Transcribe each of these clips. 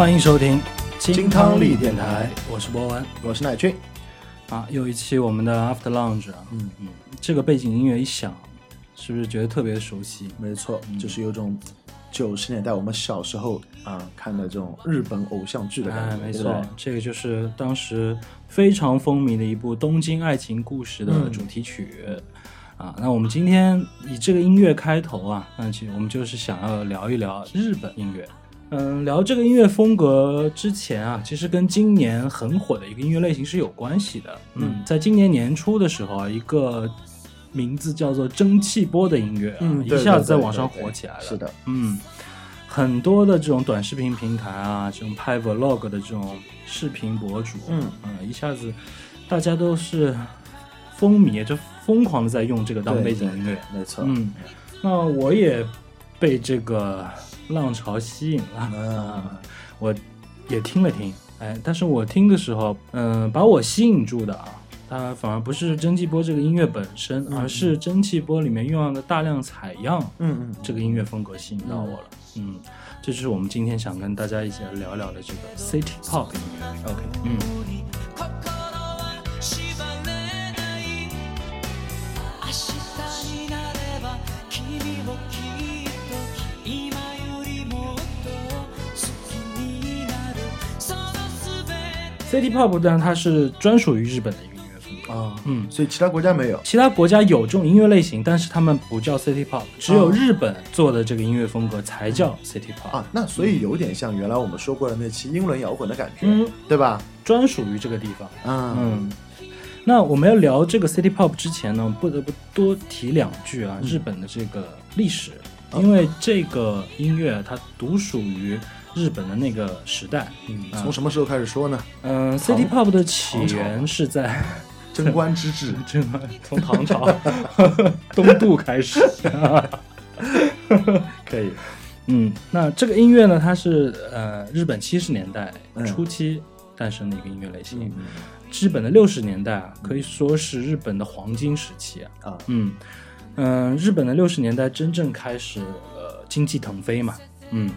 欢迎收听金汤力电台，我是博文我是乃俊。啊，又一期我们的 After Lounge 啊，嗯嗯，这个背景音乐一响，是不是觉得特别熟悉？没错，就是有种九十年代我们小时候啊看的这种日本偶像剧的感哎，觉。没错，这个就是当时非常风靡的一部《东京爱情故事》的嗯主题曲。啊，那我们今天以这个音乐开头啊，那其实我们就是想要聊一聊日本音乐。嗯，聊这个音乐风格之前啊，其实跟今年很火的一个音乐类型是有关系的。嗯，在今年年初的时候啊，一个名字叫做蒸汽波的音乐啊，嗯，一下子在网上火起来了。是的，嗯，很多的这种短视频平台啊，这种拍 vlog 的这种视频博主，嗯嗯一下子大家都是风靡，就疯狂的在用这个当背景音乐。没错。嗯，那我也被这个浪潮吸引了，嗯我也听了听，哎，但是我听的时候，嗯、把我吸引住的啊。它反而不是蒸汽波这个音乐本身，嗯而是蒸汽波里面用到的大量采样，嗯嗯，这个音乐风格吸引到我了。嗯，这就是我们今天想跟大家一起来聊聊的这个 City Pop 音乐。 OK，嗯，心は縛れない明日になれば君を City Pop 但它是专属于日本的一个音乐风格。啊，嗯，所以其他国家没有。其他国家有这种音乐类型，但是他们不叫 City Pop，只有哦日本做的这个音乐风格才叫 City Pop，、啊，那所以有点像原来我们说过的那期英伦摇滚的感觉，嗯，对吧？专属于这个地方。嗯。嗯，那我们要聊这个 City Pop 之前呢，不得不多提两句啊，嗯。日本的这个历史，哦因为这个音乐它独属于日本的那个时代。嗯，啊从什么时候开始说呢？嗯，City Pop 的起源是在 贞观之治。贞观从唐朝 东渡开始。可以。嗯，那这个音乐呢，它是呃日本七十年代嗯初期诞生的一个音乐类型。嗯日本的六十年代啊，可以说是日本的黄金时期啊。啊，嗯嗯、日本的六十年代真正开始呃经济腾飞嘛。嗯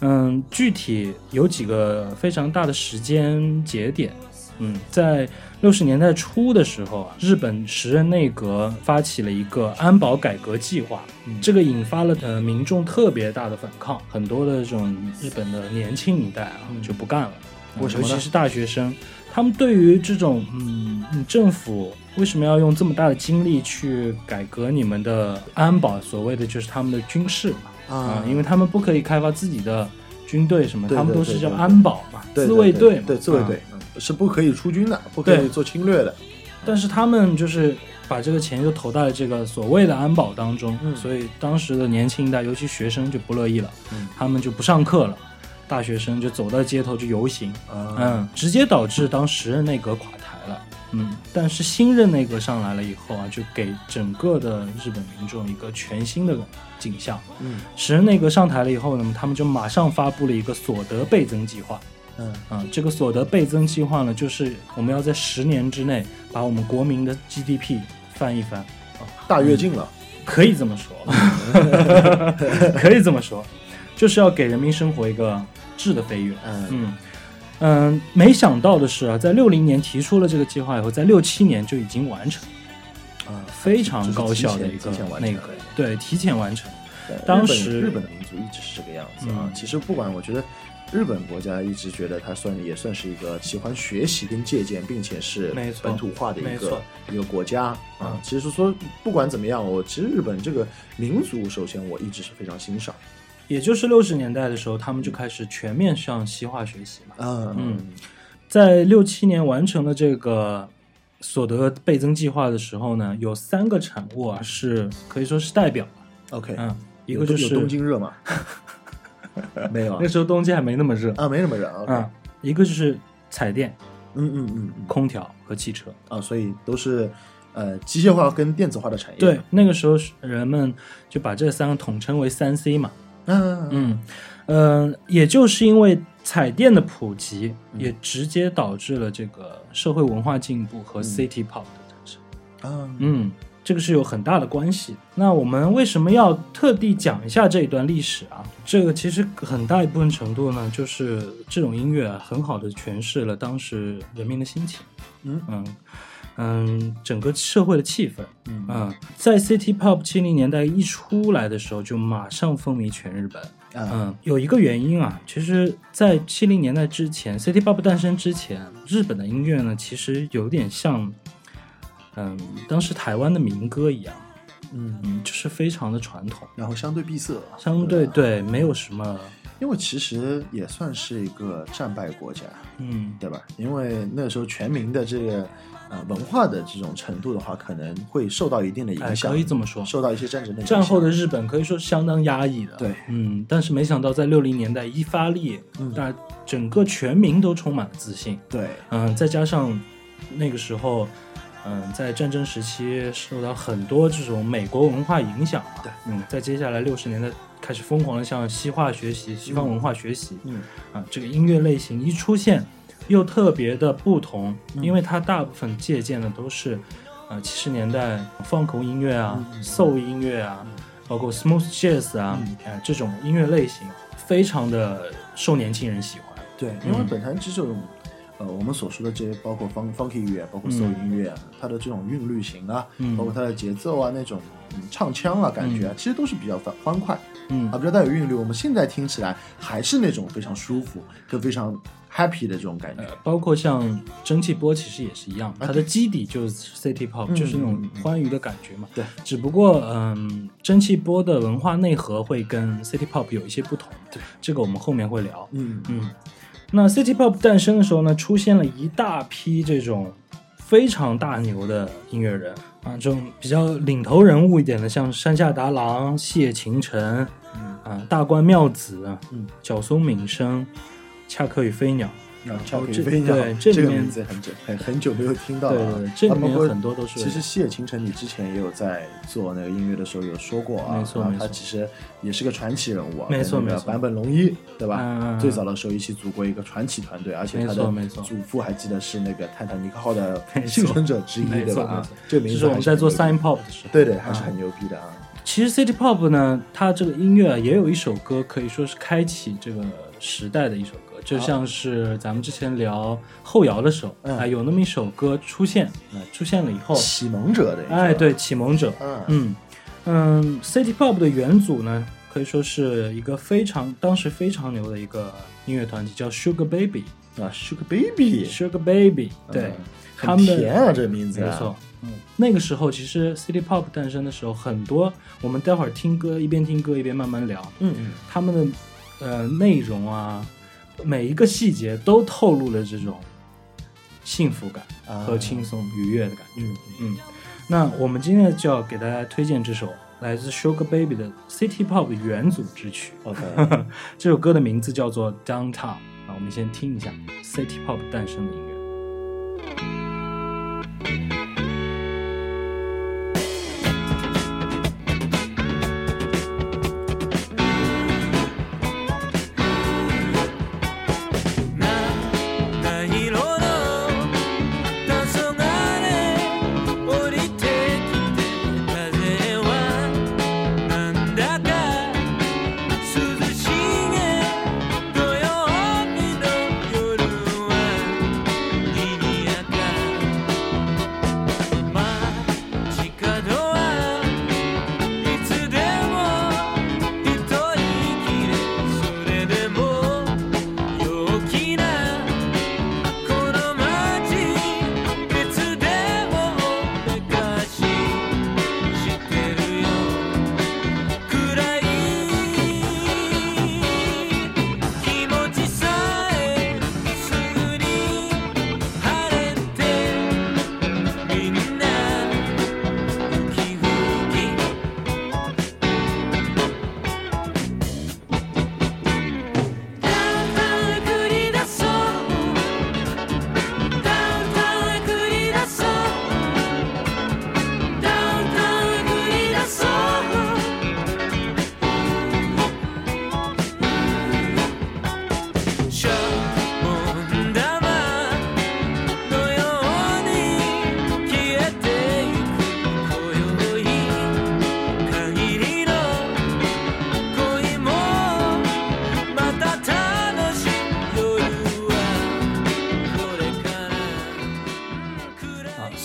嗯，具体有几个非常大的时间节点。嗯，在六十年代初的时候啊，日本时任内阁发起了一个安保改革计划，嗯这个引发了呃民众特别大的反抗，很多的这种日本的年轻一代啊、嗯就不干了，为什么尤其是大学生，他们对于这种嗯，你政府为什么要用这么大的精力去改革你们的安保？所谓的就是他们的军事嘛，啊、因为他们不可以开发自己的军队什么，对他们都是叫安保嘛，对自卫队嘛，对自卫队是不可以出军的，不可以做侵略的。但是他们就是把这个钱就投到了这个所谓的安保当中，嗯。所以当时的年轻一代，尤其学生就不乐意了，嗯。他们就不上课了，大学生就走到街头就游行，啊，嗯，直接导致当时任内阁垮台了。嗯，但是新任内阁上来了以后啊，就给整个的日本民众一个全新的景象。嗯时任内阁上台了以后呢，他们就马上发布了一个所得倍增计划。嗯啊，这个所得倍增计划呢，就是我们要在十年之内把我们国民的 GDP 翻一翻，大跃进了。可以这么说，可以这么说，就是要给人民生活一个质的飞跃。嗯嗯嗯，没想到的是啊，在六零年提出了这个计划以后，在六七年就已经完成，啊，非常高效的一个那个对提前完成。当时日本的民族一直是这个样子啊嗯。其实不管我觉得。日本国家一直觉得它算也算是一个喜欢学习跟借鉴，并且是本土化的一个一个国家嗯啊。其实说不管怎么样，我其实日本这个民族，首先我一直是非常欣赏。也就是六十年代的时候，他们就开始全面向西化学习嘛。嗯嗯在六七年完成了这个所得倍增计划的时候呢，有三个产物啊是可以说是代表。，OK，嗯，一个就是东京热嘛？没有啊那时候东京还没那么热。啊，没那么热。嗯，一个就是彩电、嗯嗯嗯嗯空调和汽车。啊，所以都是呃机械化跟电子化的产业。对，，那个时候是人们就把这三个统称为三 C 嘛。嗯嗯嗯、呃也就是因为彩电的普及，也直接导致了这个社会文化进步和 City Pop 的诞生。嗯嗯，这个是有很大的关系。那我们为什么要特地讲一下这一段历史啊？这个其实很大一部分程度呢，就是这种音乐啊，很好的诠释了当时人民的心情。嗯嗯嗯，整个社会的气氛。嗯。嗯，在 City Pop 七零年代一出来的时候，就马上风靡全日本。啊，嗯，有一个原因啊，其实，在七零年代之前，City Pop 诞生之前，日本的音乐呢，其实有点像，嗯，当时台湾的民歌一样，嗯，嗯，就是非常的传统，然后相对闭塞，相对，对没有什么，因为其实也算是一个战败国家，嗯，对吧？因为那时候全民的这个呃文化的这种程度的话，可能会受到一定的哎影，响，可以这么说。受到一些战争的影响战后的日本可以说是相当压抑的，对，嗯，但是没想到在六零年代一发力，嗯大整个全民都充满了自信，对，嗯，再加上那个时候，嗯，在战争时期受到很多这种美国文化影响嘛，对，嗯，在接下来六十年代开始疯狂的向西化学习、西方文化学习，嗯。啊，这个音乐类型一出现，又特别的不同，嗯。因为它大部分借鉴的都是，呃，七十年代 funk 音乐啊、嗯 soul 音乐啊，包括 smooth jazz 啊，嗯。呃，这种音乐类型非常的受年轻人喜欢。对，因为嗯本身这种，呃，我们所说的这些，包括 funk funky 音乐，包括嗯 soul 音乐啊，它的这种韵律型啊，嗯。包括它的节奏啊，那种嗯唱腔啊，感觉啊，其实都是比较欢欢快嗯啊，比较带有韵律。我们现在听起来还是那种非常舒服跟非常 happy 的这种感觉呃。，包括像蒸汽波，其实也是一样，啊它的基底就是 City Pop，、嗯就是那种欢愉的感觉嘛。对，只不过嗯，蒸汽波的文化内核会跟 City Pop 有一些不同。对，这个我们后面会聊。嗯嗯，那 City Pop 诞生的时候呢，出现了一大批这种非常大牛的音乐人啊，这种比较领头人物一点的，像山下达郎、谢晴晨嗯啊、大关妙子、嗯，角松敏生、恰克与飞鸟。然后巧克力这飞鸟对这个名字很久很很久没有听到了。这里面很多都是其实谢晴晨，你之前也有在做那个音乐的时候有说过啊，没错没错。他其实也是个传奇人物啊，没错没错跟那个坂本龙一，对吧？最早的时候一起组过一个传奇团队，而且他的祖父还记得是那个泰坦尼克号的幸存者之一，对吧？这个名字就是我们在做 Sign Pop 的。时候，对对，还是啊很牛逼的啊。其实 City Pop 呢，它这个音乐啊也有一首歌可以说是开启这个时代的一首歌，就像是咱们之前聊后摇的时候，嗯。啊、有那么一首歌出现，啊、出现了以后，启蒙者的哎，对，启蒙者，嗯。嗯。嗯，City Pop 的元祖呢，可以说是一个非常当时非常牛的一个音乐团体，叫 Sugar Baby。啊，Sugar Baby，Sugar Baby，对，嗯他们的很甜啊，这个名字啊，没错，嗯，那个时候其实 City Pop 诞生的时候，很多我们待会儿听歌，一边听歌一边慢慢聊，嗯嗯，他们的呃内容啊，每一个细节都透露了这种幸福感啊和轻松愉悦的感觉。嗯嗯，那我们今天就要给大家推荐这首来自 Sugar Baby 的 City Pop 元祖之曲。，OK，这首歌的名字叫做 Downtown。啊，我们先听一下 City Pop 诞生的音乐。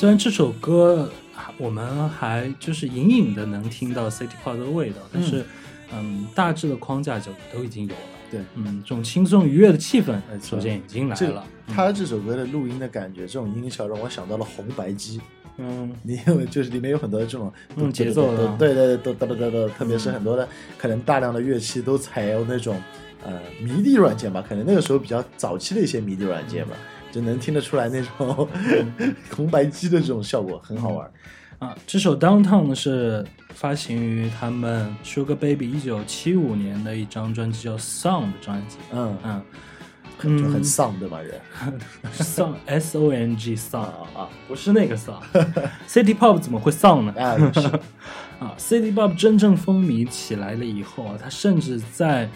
虽然这首歌我们还就是隐隐的能听到 City Pop 的味道，但是嗯大致的框架就都已经有了。对，嗯，这种轻松愉悦的气氛首先已经来这了。他这首歌的录音的感觉，这种音效让我想到了红白机。嗯。你有就是里面有很多这种嗯节奏的。对对对，哒哒哒哒，特别是很多的可能大量的乐器都采用那种呃迷笛软件吧，可能那个时候比较早期的一些迷笛软件吧，就能听得出来那种 红白机的这种效果，很好玩。啊，这首 Downtown 呢是发行于他们 Sugar Baby 一九七五年的一张专辑叫 Song 的专辑。嗯，嗯很就很丧对吧？人，Song S O N G Song 啊啊不是那个 Song。City Pop 怎么会丧呢？啊是啊，City Pop 真正风靡起来了以后啊，它甚至在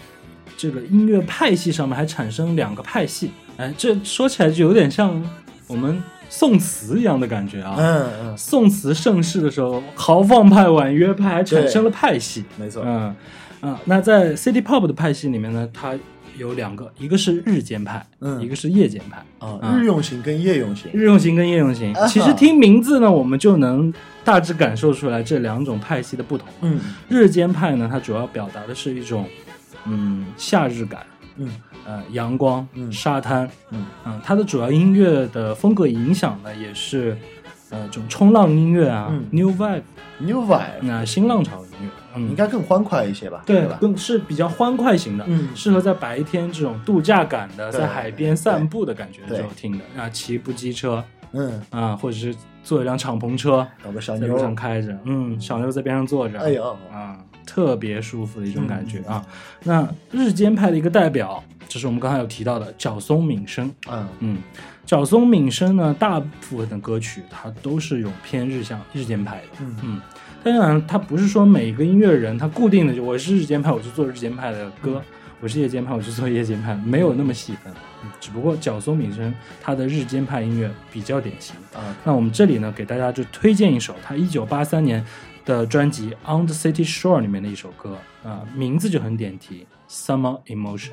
这个音乐派系上面还产生两个派系。哎，这说起来就有点像我们宋词一样的感觉啊。嗯嗯，宋词盛世的时候，豪放派、婉约派还产生了派系。没错，嗯嗯，那在 City Pop 的派系里面呢，它有两个，一个是日间派，嗯一个是夜间派。啊，嗯日用型跟夜用型，日用型跟夜用型啊，其实听名字呢，我们就能大致感受出来这两种派系的不同。嗯日间派呢，它主要表达的是一种嗯夏日感，嗯。呃阳光、嗯。沙滩，嗯。嗯，它的主要音乐的风格影响呢，也是呃这种冲浪音乐啊、嗯。New Vibe，，New Vibe 那、新浪潮音乐，嗯，应该更欢快一些吧？对对吧？更是比较欢快型的，嗯。适合在白天这种度假感的，在海边散步的感觉的时候听的啊，骑部机车嗯，啊，或者是坐一辆敞篷车搞个小妞在路，上开着，嗯，小妞在边上坐着，哎呦，啊，特别舒服的一种感觉嗯啊。那日间派的一个代表，就是我们刚才有提到的角松敏生。嗯嗯，角松敏生呢，大部分的歌曲它都是有偏日向日间派的。嗯嗯，当然，他不是说每个音乐人他固定的就我是日间派，我就做日间派的歌；我是夜间派，我就做夜间派，没有那么细分。嗯，只不过角松敏生他的日间派音乐比较典型。啊，那我们这里呢，给大家就推荐一首他一九八三年的专辑《On the City Shore》里面的一首歌啊、名字就很点题，《Summer Emotion》。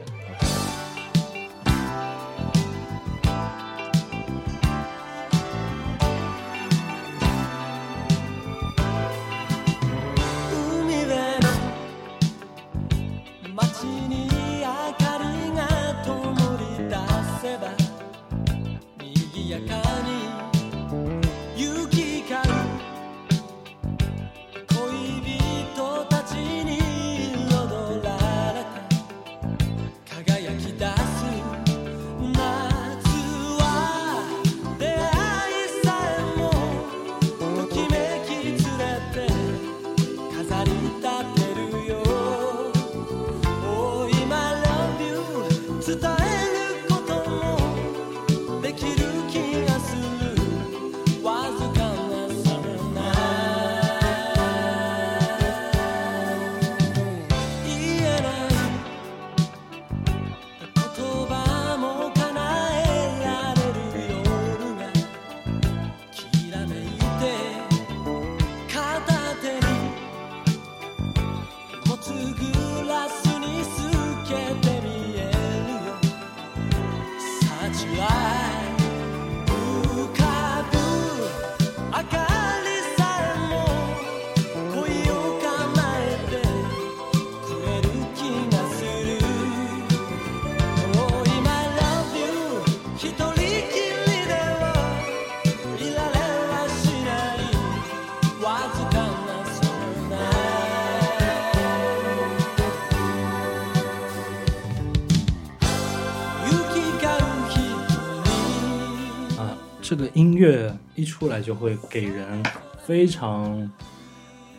音乐一出来就会给人非常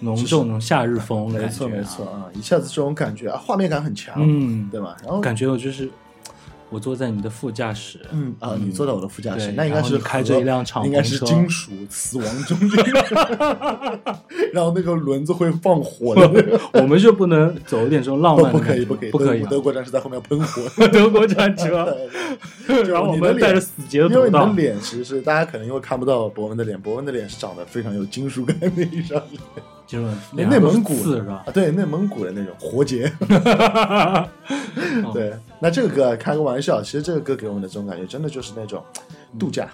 浓重的夏日风的没感觉、错没错，啊，一下子这种感觉啊，画面感很强，嗯，对吧？然后感觉我就是我坐在你的副驾驶，嗯啊，你坐在我的副驾驶，那应该是开着一辆敞篷车应该是车金属死亡中间，然后那个轮子会放火的，我们就不能走一点这种浪漫的不可以不可以，不可以啊、德德国战士在后面喷火，德国战车，对然后我你们带着死结的因为你的脸其实是大家可能因为看不到博文的脸，博文的脸是长得非常有金属感的一张脸，就是内蒙古是吧？啊，对，内蒙古的那种活结。哦 对，那这个歌啊开个玩笑，其实这个歌给我们的这种感觉，真的就是那种度假，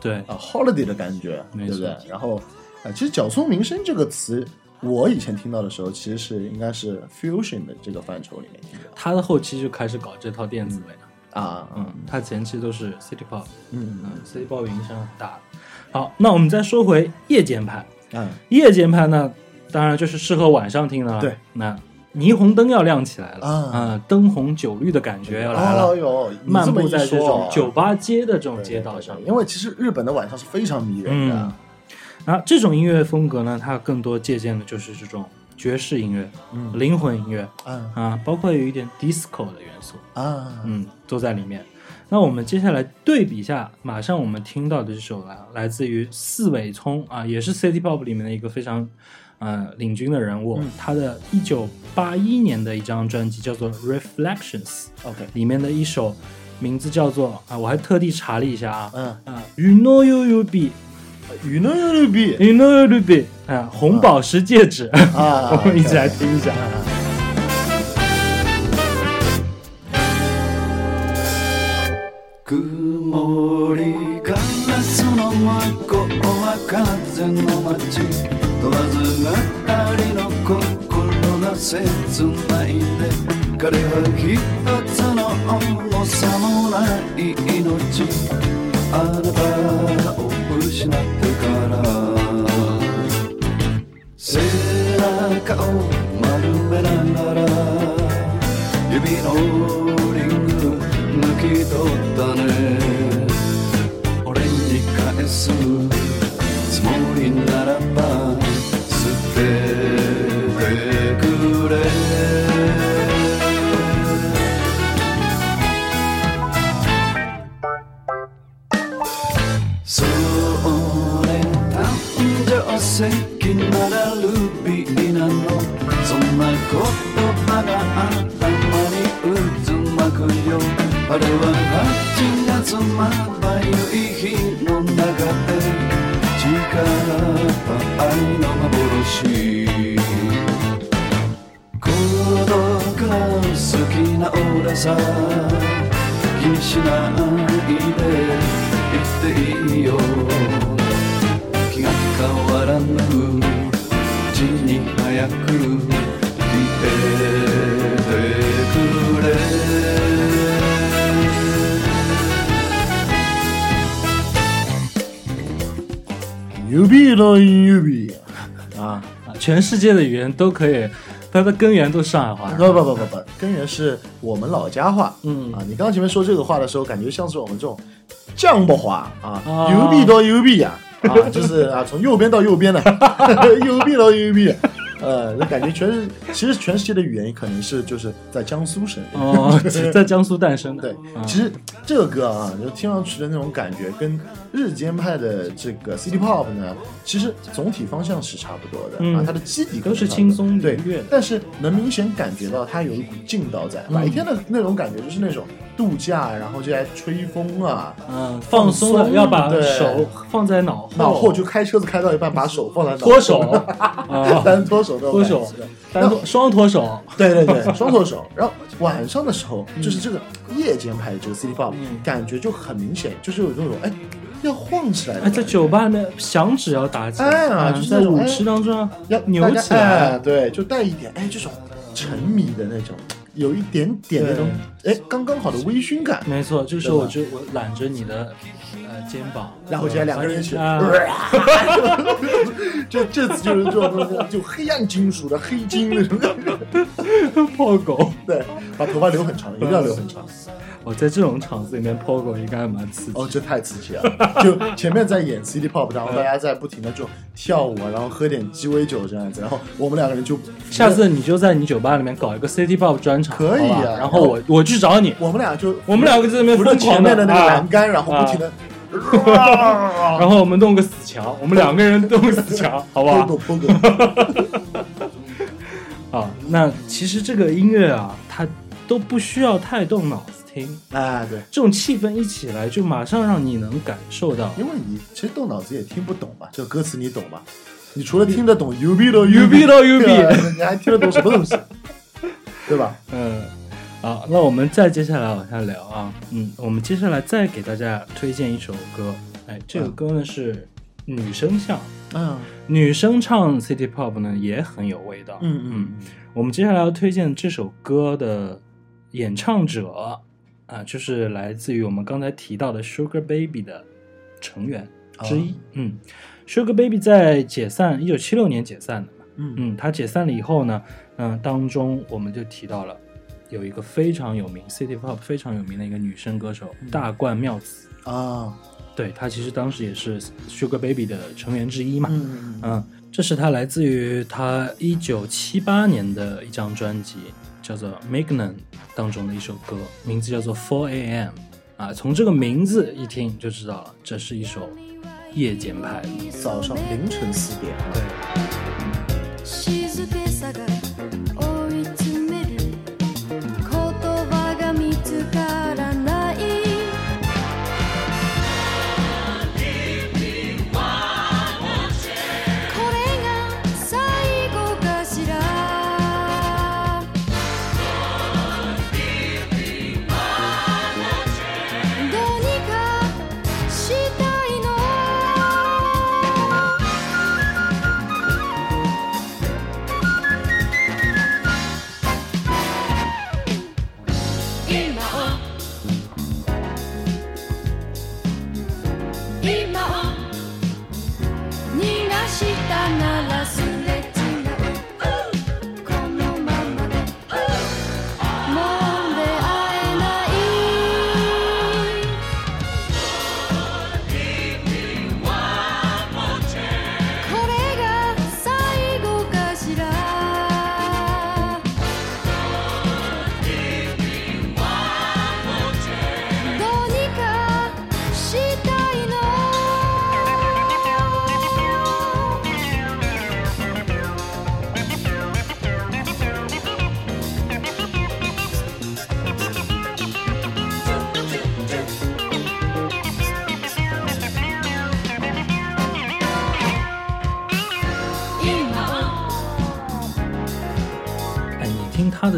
对，啊，holiday 的感觉，对不对？然后啊，其实脚松民生这个词，我以前听到的时候，其实是应该是 fusion 的这个范畴里面听到他的后期就开始搞这套电子味了。啊，嗯，他前期都是 City Pop，嗯嗯，City Pop 影响很大。好，那我们再说回夜间派，嗯夜间派呢，当然就是适合晚上听了。对，那霓虹灯要亮起来了。啊。嗯灯红酒绿的感觉要来了，漫步在这种酒吧街的这种街道上。因为其实日本的晚上是非常迷人嗯的，，然后这种音乐风格呢，它更多借鉴的就是这种爵士音乐、嗯。灵魂音乐嗯。啊，包括有一点 disco 的元素，啊，嗯，都在里面。那我们接下来对比一下，马上我们听到的这首来来自于四尾聪啊，也是 City Pop 里面的一个非常呃领军的人物。嗯他的一九八一年的一张专辑叫做《Reflections》， ，OK，里面的一首名字叫做啊，我还特地查了一下啊嗯，啊，You know you will be。雨能有牛逼 You know you will be 啊，红宝石戒指，啊，我们一起来听一下。曇りガラスの向こうは風の街 問わずがありの心が切ないで彼は一つの重さもない命あなたを失ってから。世界的语言都可以，它的根源都是上海话。不不不不不，根源是我们老家话。嗯啊，你刚刚前面说这个话的时候，感觉像是我们这种江北话啊，啊牛逼到牛逼呀，啊，就是啊，从右边到右边的，牛逼到牛逼。呃，那感觉全是，其实全世界的语言可能是就是在江苏省。哦，在江苏诞生的。对，啊其实这个歌啊，就听上去的那种感觉，跟日间派的这个 City Pop 呢，其实总体方向是差不多的、嗯啊，它的基底都是轻松对愉悦的但是能明显感觉到它有一股劲道在。嗯白天的那种感觉就是那种度假，然后就来吹风啊，嗯，放松要把手放在脑后，脑后就开车子开到一半，把手放在脑后。脱手。啊，单脱手那种脱手。单脱双脱手。对对对，双脱手。然后晚上的时候，就是这个夜间拍的这个 City Pop，、嗯。感觉就很明显，就是有这种哎要晃起来的哎，在酒吧里面响指要打起来，哎啊嗯就是在舞池当中要扭起来。哎，对，就带一点哎这种沉迷的那种，有一点点那种哎刚刚好的微醺感。没错，这时候我就我揽着你的呃肩膀，然后接下来两个人一起，啊，这这次就是这种东西，就黑暗金属的黑金那种感觉。破狗。对，把头发留很长，一定要留很长。我在这种场子里面 pogo 应该还蛮刺激。哦，这太刺激了！就前面在演 City Pop，然后大家在不停的就跳舞啊，然后喝点鸡尾酒这样子，然后我们两个人就下次你就在你酒吧里面搞一个 City Pop 专场，可以啊然后我我去找你，我们俩就我们两个在那边扶着前面的那个啊栏杆，然后不停的，然后我们弄个死墙，我们两个人弄个死墙，好不好啊，那其实这个音乐啊，它都不需要太动脑子听，哎对，这种气氛一起来，就马上让你能感受到。因为你其实动脑子也听不懂嘛，这个歌词你懂吧？你除了听得懂 U B 的 U B 到 U B 你还听得懂什么东西？对吧？嗯，好，那我们再接下来往下聊啊，嗯，我们接下来再给大家推荐一首歌，哎，这个歌呢是女生唱，嗯。女生唱 City Pop 呢也很有味道，嗯嗯我们接下来要推荐这首歌的演唱者啊，就是来自于我们刚才提到的 Sugar Baby 的成员之一。哦嗯，Sugar Baby 在解散，一九七六年解散的嘛。嗯嗯，他解散了以后呢，嗯、当中我们就提到了有一个非常有名 City Pop 非常有名的一个女生歌手大冠妙子。啊对她其实当时也是 Sugar Baby 的成员之一嘛。嗯这是他来自于他一九七八年的一张专辑，叫做《Magnan》当中的一首歌，名字叫做《Four A.M.》啊。从这个名字一听就知道了，这是一首夜间派的。早上凌晨四点，对，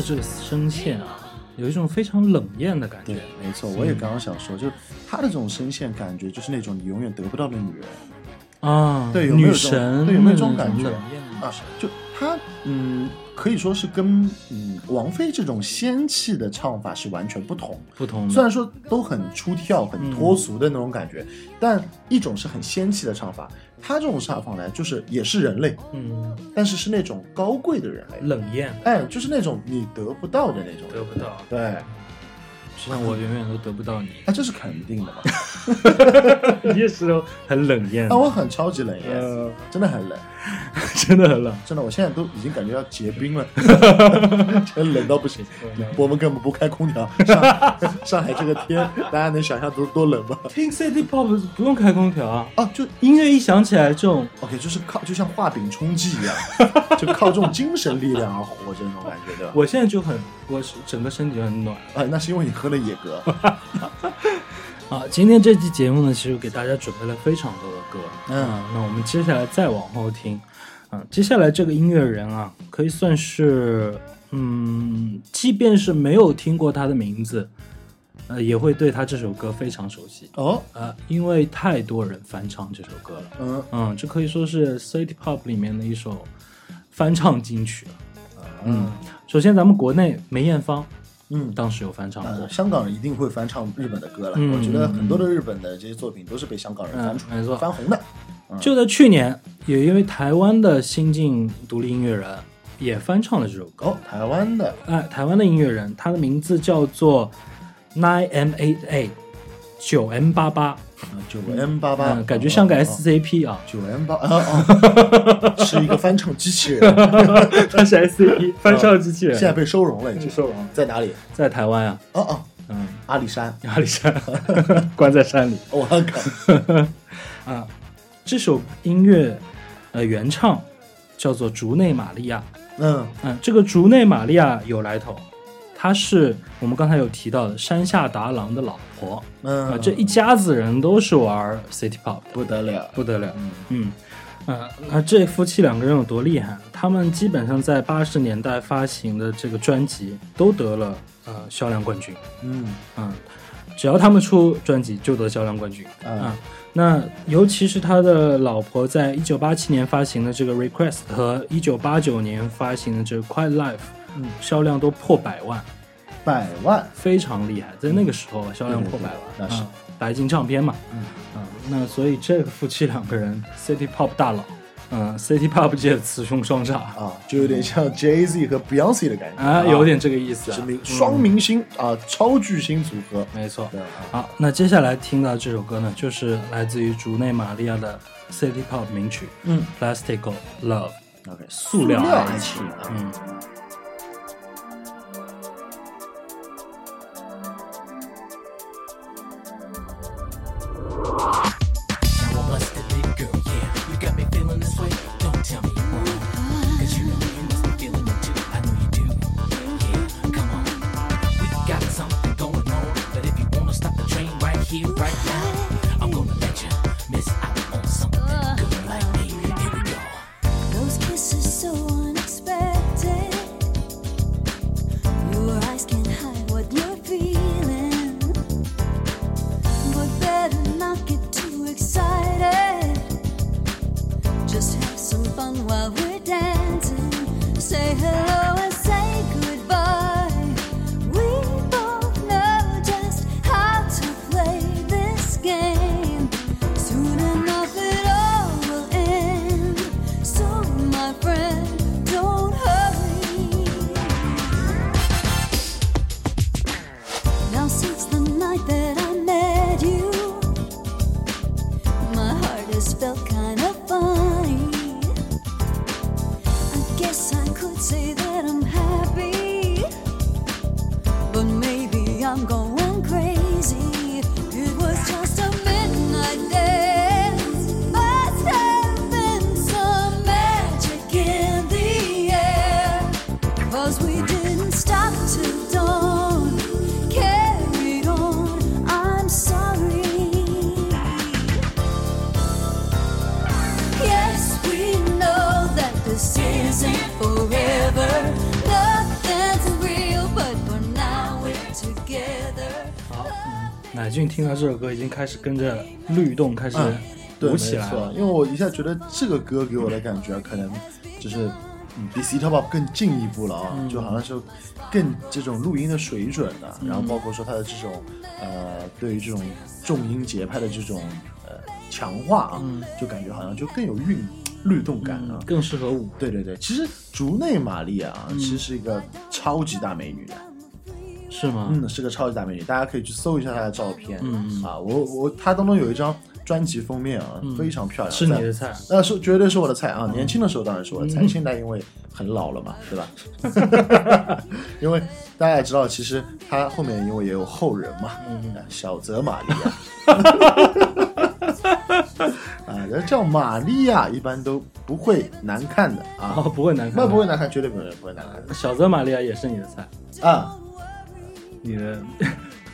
的这个声线啊，有一种非常冷艳的感觉对。，没错，我也刚刚想说，就是她的这种声线感觉，就是那种你永远得不到的女人啊，对有没有女这种神，对有没有这种感觉冷艳的女啊神？，就她嗯，可以说是跟嗯王菲这种仙气的唱法是完全不同。不同虽然说都很出跳、很脱俗的那种感觉，但一种是很仙气的唱法，她这种煞法呢，就是也是人类，嗯，但是是那种高贵的人类，冷艳。哎，就是那种你得不到的那种，得不到，对，就像我永远都得不到你，啊，这是肯定的嘛。你也是哦很冷艳。啊，，我很超级冷艳，呃，真的很冷，真的很冷。真的，我现在都已经感觉要结冰了，真冷到不行。我们根本不开空调，上上海这个天，大家能想象多多冷吗？听 City Pop 不用开空调啊，啊，就音乐一响起来，这种 OK，就是靠，就像画饼充饥一样，就靠这种精神力量而活着那种感觉，对吧？我现在就很，我是整个身体就很暖啊，那是因为你喝了野格，啊。今天这期节目呢，其实给大家准备了非常多的歌，嗯啊那我们接下来再往后听，啊，接下来这个音乐人啊，可以算是，嗯，即便是没有听过他的名字，呃，也会对他这首歌非常熟悉，哦，呃，因为太多人翻唱这首歌了。嗯嗯，这可以说是 City Pop 里面的一首翻唱金曲了。嗯，首先咱们国内梅艳芳嗯。当时有翻唱过呃，，香港人一定会翻唱日本的歌了。嗯我觉得很多的日本的这些作品都是被香港人翻出、嗯没错翻红的。就在去年，有一位台湾的新晋独立音乐人也翻唱了这首歌。哦，台湾的。哎，台湾的音乐人，他的名字叫做 Nine M Eight A 九 M 八八，九 M 八八，嗯，感觉像个哦。SCP 啊，九 M 八啊啊，是一个翻唱机器人，他是 SCP 翻唱机器人，现在被收容了，已经。收容在哪里？在台湾啊，哦哦，嗯，阿里山。阿里山。关在山里。我靠，啊，这首音乐呃原唱叫做竹内玛利亚。嗯嗯，这个竹内玛利亚有来头，她是我们刚才有提到的山下达郎的老婆啊、嗯，这一家子人都是玩 City Pop 的，不得了，不得了。嗯嗯，呃，那这夫妻两个人有多厉害？他们基本上在八十年代发行的这个专辑都得了呃销量冠军。嗯嗯，只要他们出专辑就得销量冠军。啊啊，那尤其是他的老婆在一九八七年发行的这个《Request》和一九八九年发行的这个《Quiet Life》，嗯，销量都破百万，百万，非常厉害。在那个时候销量破百万，那是。啊白金唱片嘛。嗯。啊，那所以这个夫妻两个人，City Pop 大佬，嗯，City Pop 界的雌雄双煞啊，就有点像 Jay Z 和 Beyonce 的感觉啊，有点这个意思双明星啊，超巨星组合。没错。好，那接下来听到这首歌呢，就是来自于竹内玛利亚的 City Pop 名曲嗯《Plastic Love》。，OK，塑料爱爱情啊，嗯。这首歌已经开始跟着律动，开始舞起来了。因为我一下觉得这个歌给我的感觉，可能就是嗯比 City Pop 更进一步了啊，就好像是更这种录音的水准的、然后包括说它的这种呃对于这种重音节拍的这种呃强化啊，就感觉好像就更有韵律动感啊。嗯，更适合舞。对对对，其实竹内玛利亚啊，其实是一个超级大美女的，是吗？嗯，是个超级大美女，大家可以去搜一下她的照片，嗯嗯啊，我我她当中有一张专辑封面啊，非常漂亮，是你的菜。那是绝对是我的菜啊！年轻的时候当然是我的菜，现在因为很老了嘛，对吧？因为大家也知道，其实她后面因为也有后人嘛，嗯，小泽玛利亚。啊，人叫玛利亚一般都不会难看的啊，哦，不会难看那。不会难看，绝对不会不会难看小泽玛利亚也是你的菜，啊！你的，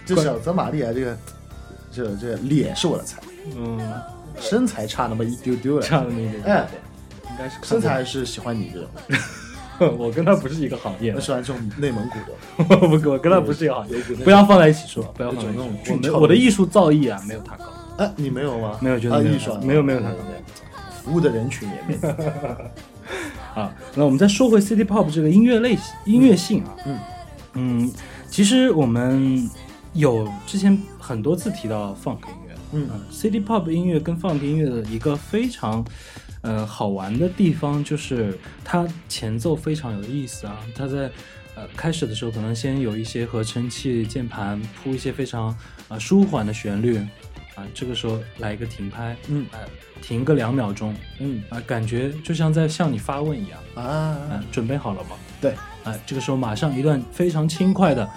这小泽玛利亚这个这这脸是我的菜，嗯，身材差那么一丢丢了，差那么一点点，哎，应该是看身材是喜欢你这种，我跟他不是一个行业的，我喜欢这种内蒙古的。我我跟他不是一个行业不要放在一起说，不要放在一起。我我的艺术造诣啊，没有他高，哎，你没有吗？没有觉得艺术啊没有没有他高。服务的人群也没有。啊，那我们再说回 City Pop 这个音乐类型、音乐性啊，嗯嗯，其实我们有之前很多次提到 Funk 音乐，嗯呃，City Pop 音乐跟 Funk 音乐的一个非常呃好玩的地方就是它前奏非常有意思啊，它在呃开始的时候可能先有一些合成器键盘铺一些非常呃舒缓的旋律啊，这个时候来一个停拍，嗯呃，停个两秒钟，嗯啊，感觉就像在向你发问一样。啊嗯、，准备好了吗？对，哎、这个时候马上一段非常轻快的，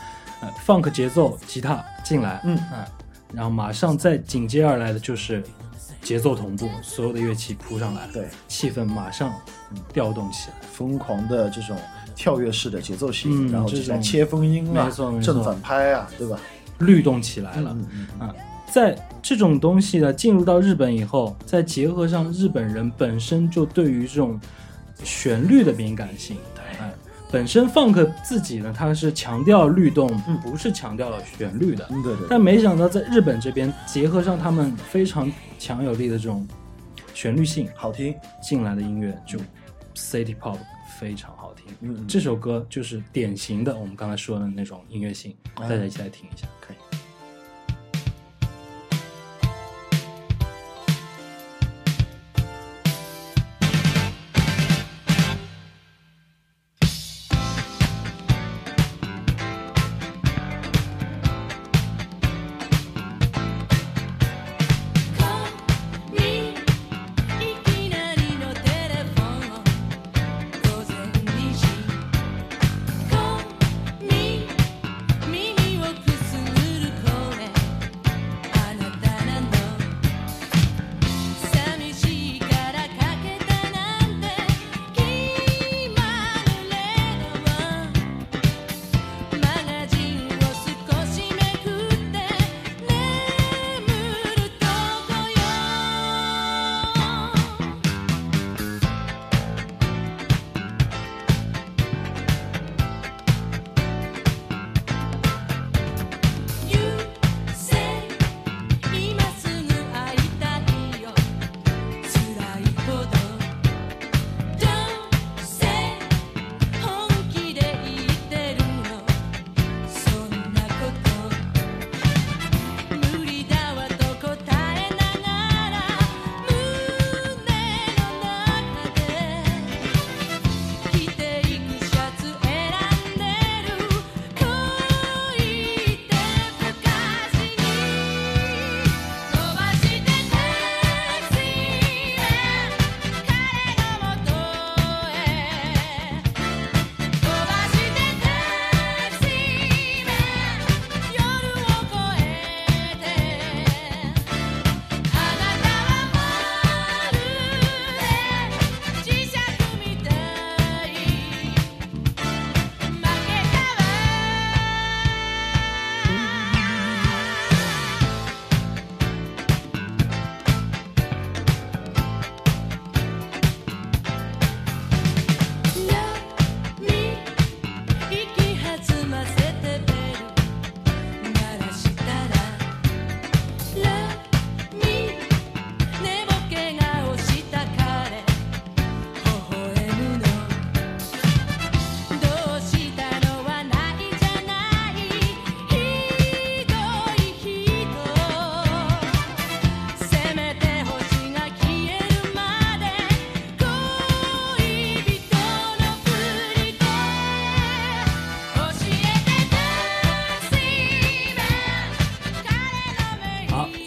呃，funk 节奏吉他进来，嗯哎然后马上再紧接而来的就是节奏同步，所有的乐器扑上来，对，气氛马上调动起来。疯狂的这种跳跃式的节奏型，嗯然后这种切分音啊正反拍啊，对吧？律动起来了，嗯嗯啊，在这种东西呢进入到日本以后，再结合上日本人本身就对于这种旋律的敏感性，哎，本身 funk 自己呢，它是强调律动，不是强调了旋律的。嗯，对对对，但没想到在日本这边结合上他们非常强有力的这种旋律性好听。进来的音乐，就 City Pop 非常好听。嗯嗯这首歌就是典型的我们刚才说的那种音乐性，哎大家一起来听一下。可以。「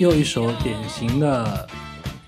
又一首典型的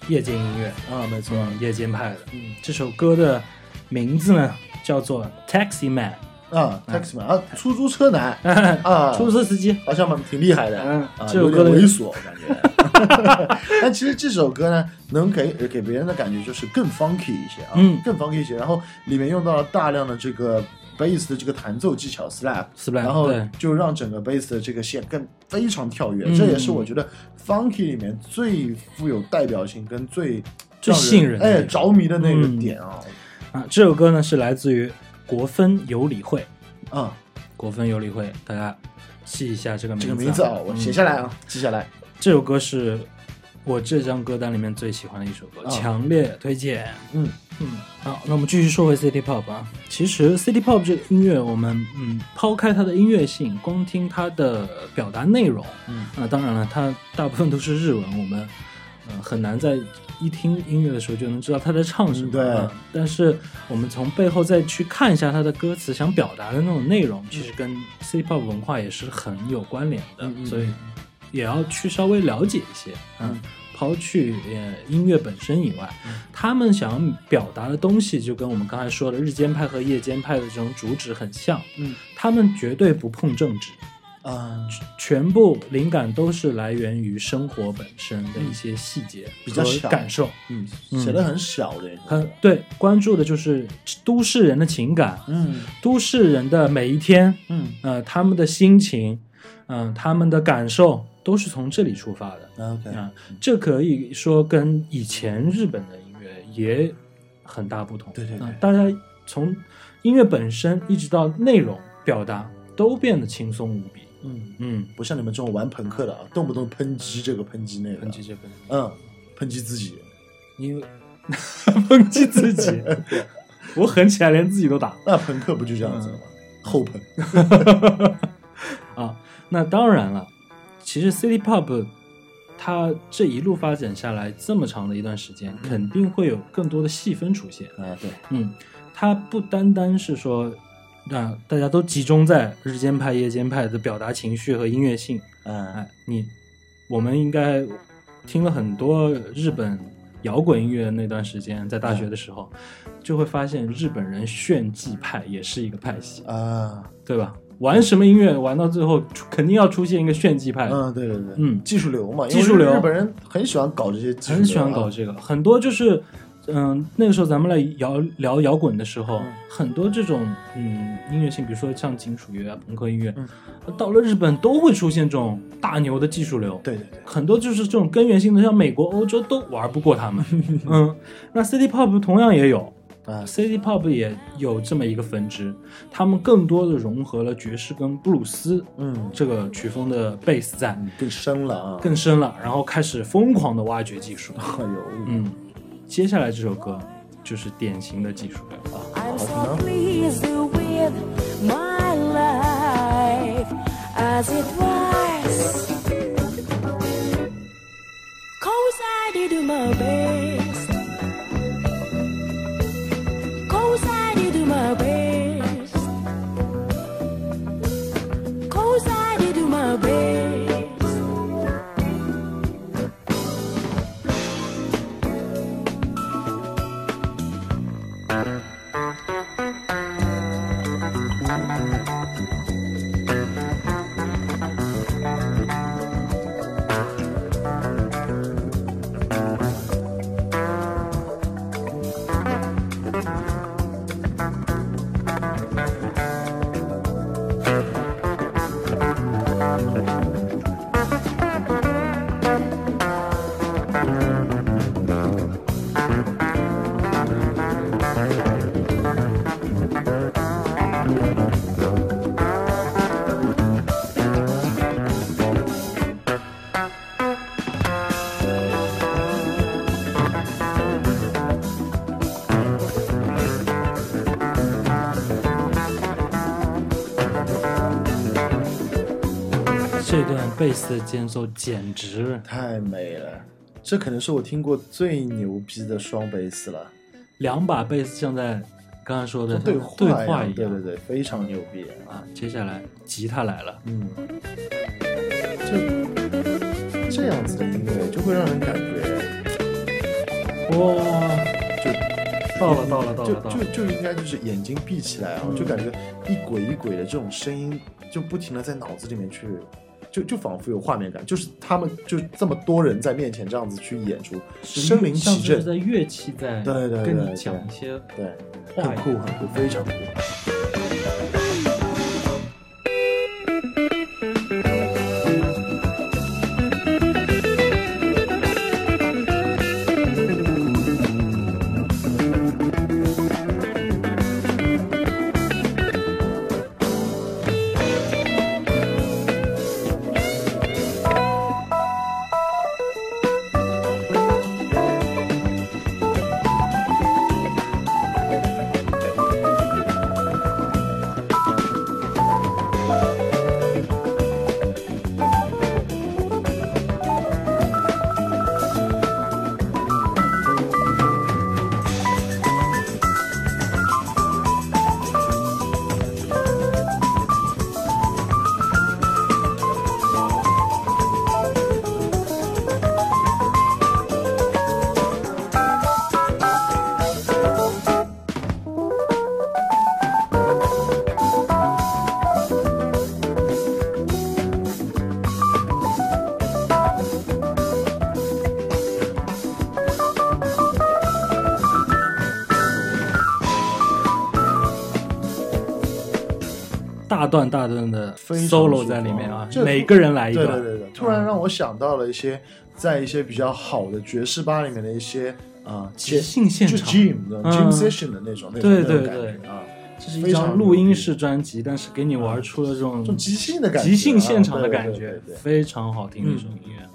夜间音乐，啊，没错。嗯，夜间派的。嗯，这首歌的名字呢叫做《Taxi Man 啊，taxi man 啊，出租车男》，啊，出租车司机。好像蛮挺厉害的，嗯啊，这首歌的猥琐，我感觉。但其实这首歌呢，能给给别人的感觉就是更 funky 一些啊，嗯更 funky 一些。然后里面用到了大量的这个 bass 的这个弹奏技巧 slap，slap，然后就让整个 bass 的这个线更非常跳跃。嗯。这也是我觉得 funky 里面最富有代表性跟最最让吸引人哎着迷的那个嗯点啊。啊，这首歌呢是来自于国分有理会，啊，国分有理会，大家记一下这个名字、这个名字啊，我写下来啊，记下来。嗯这首歌是我这张歌单里面最喜欢的一首歌，啊强烈推荐。嗯嗯，好，那我们继续说回 City Pop 啊。其实 City Pop 这个音乐，我们嗯抛开它的音乐性，光听它的表达内容，嗯那当然了，它大部分都是日文，我们呃很难在一听音乐的时候就能知道他在唱什么。嗯对啊但是我们从背后再去看一下他的歌词想表达的那种内容，其实跟 City Pop 文化也是很有关联的，嗯嗯所以也要去稍微了解一些。嗯，抛去呃音乐本身以外，他们想要表达的东西就跟我们刚才说的日间派和夜间派的这种主旨很像。嗯。他们绝对不碰政治，嗯，全部灵感都是来源于生活本身的一些细节和比较小。感受。嗯，嗯。写的很小的，很对，关注的就是都市人的情感，嗯。都市人的每一天，嗯。呃，他们的心情，嗯、他们的感受，都是从这里出发的。OK，啊，这可以说跟以前日本的音乐也很大不同。对对对啊大家从音乐本身一直到内容表达都变得轻松无比。嗯，嗯，不像你们这种玩朋克的啊，动不动抨击这个抨击那个，抨击这个，嗯，抨击自己，因为 抨击自己，我狠起来连自己都打那朋克不就这样子了吗？后朋，啊。那当然了，其实 City Pop 它这一路发展下来这么长的一段时间，肯定会有更多的细分出现。啊，对，嗯，它不单单是说，啊，大家都集中在日间派、夜间派的表达情绪和音乐性。嗯，哎，你，我们应该听了很多日本摇滚音乐的那段时间，在大学的时候，就会发现日本人炫技派也是一个派系，啊，对吧？玩什么音乐，玩到最后肯定要出现一个炫技派。嗯，对对对，嗯。技术流嘛，技术流。日本人很喜欢搞这些技术流啊，很喜欢搞这个，很多就是，嗯，那个时候咱们来摇聊摇滚的时候，嗯。很多这种嗯音乐性，比如说像金属乐啊、朋克音乐，嗯。到了日本都会出现这种大牛的技术流。对对对，很多就是这种根源性的，像美国、欧洲都玩不过他们。嗯，那 City Pop 同样也有啊，，City Pop 也有这么一个分支，他们更多的融合了爵士跟布鲁斯嗯，这个曲风的贝斯在，嗯更深了啊，更深了，然后开始疯狂的挖掘技术。哎呦，嗯，接下来这首歌就是典型的技术流啊。好 so 贝斯的间奏简直太美了，这可能是我听过最牛逼的双贝斯了，两把贝斯像在刚才说的对话话一样。对对对，非常牛逼啊，接下来吉他来了，嗯，这这样子的音乐就会让人感觉，哇，就到了到了到了就就，就应该就是眼睛闭起来啊，嗯就感觉一轨一轨的这种声音，就不停的在脑子里面去，就就仿佛有画面感，就是他们就这么多人在面前这样子去演出，身临其境，在乐器在对对对跟你讲一些对，话很酷很酷，非常酷。段大段的 solo 在里面啊，每个人来一段，对对对对，突然让我想到了一些在一些比较好的爵士吧里面的一些啊即兴现就场。嗯。jam session 的那种那种对那种对对感觉啊，这是一张录音牛逼。室专辑，但是给你玩出了这种这种即兴的感觉啊，即兴现场的感觉非常好听的一首嗯。音乐。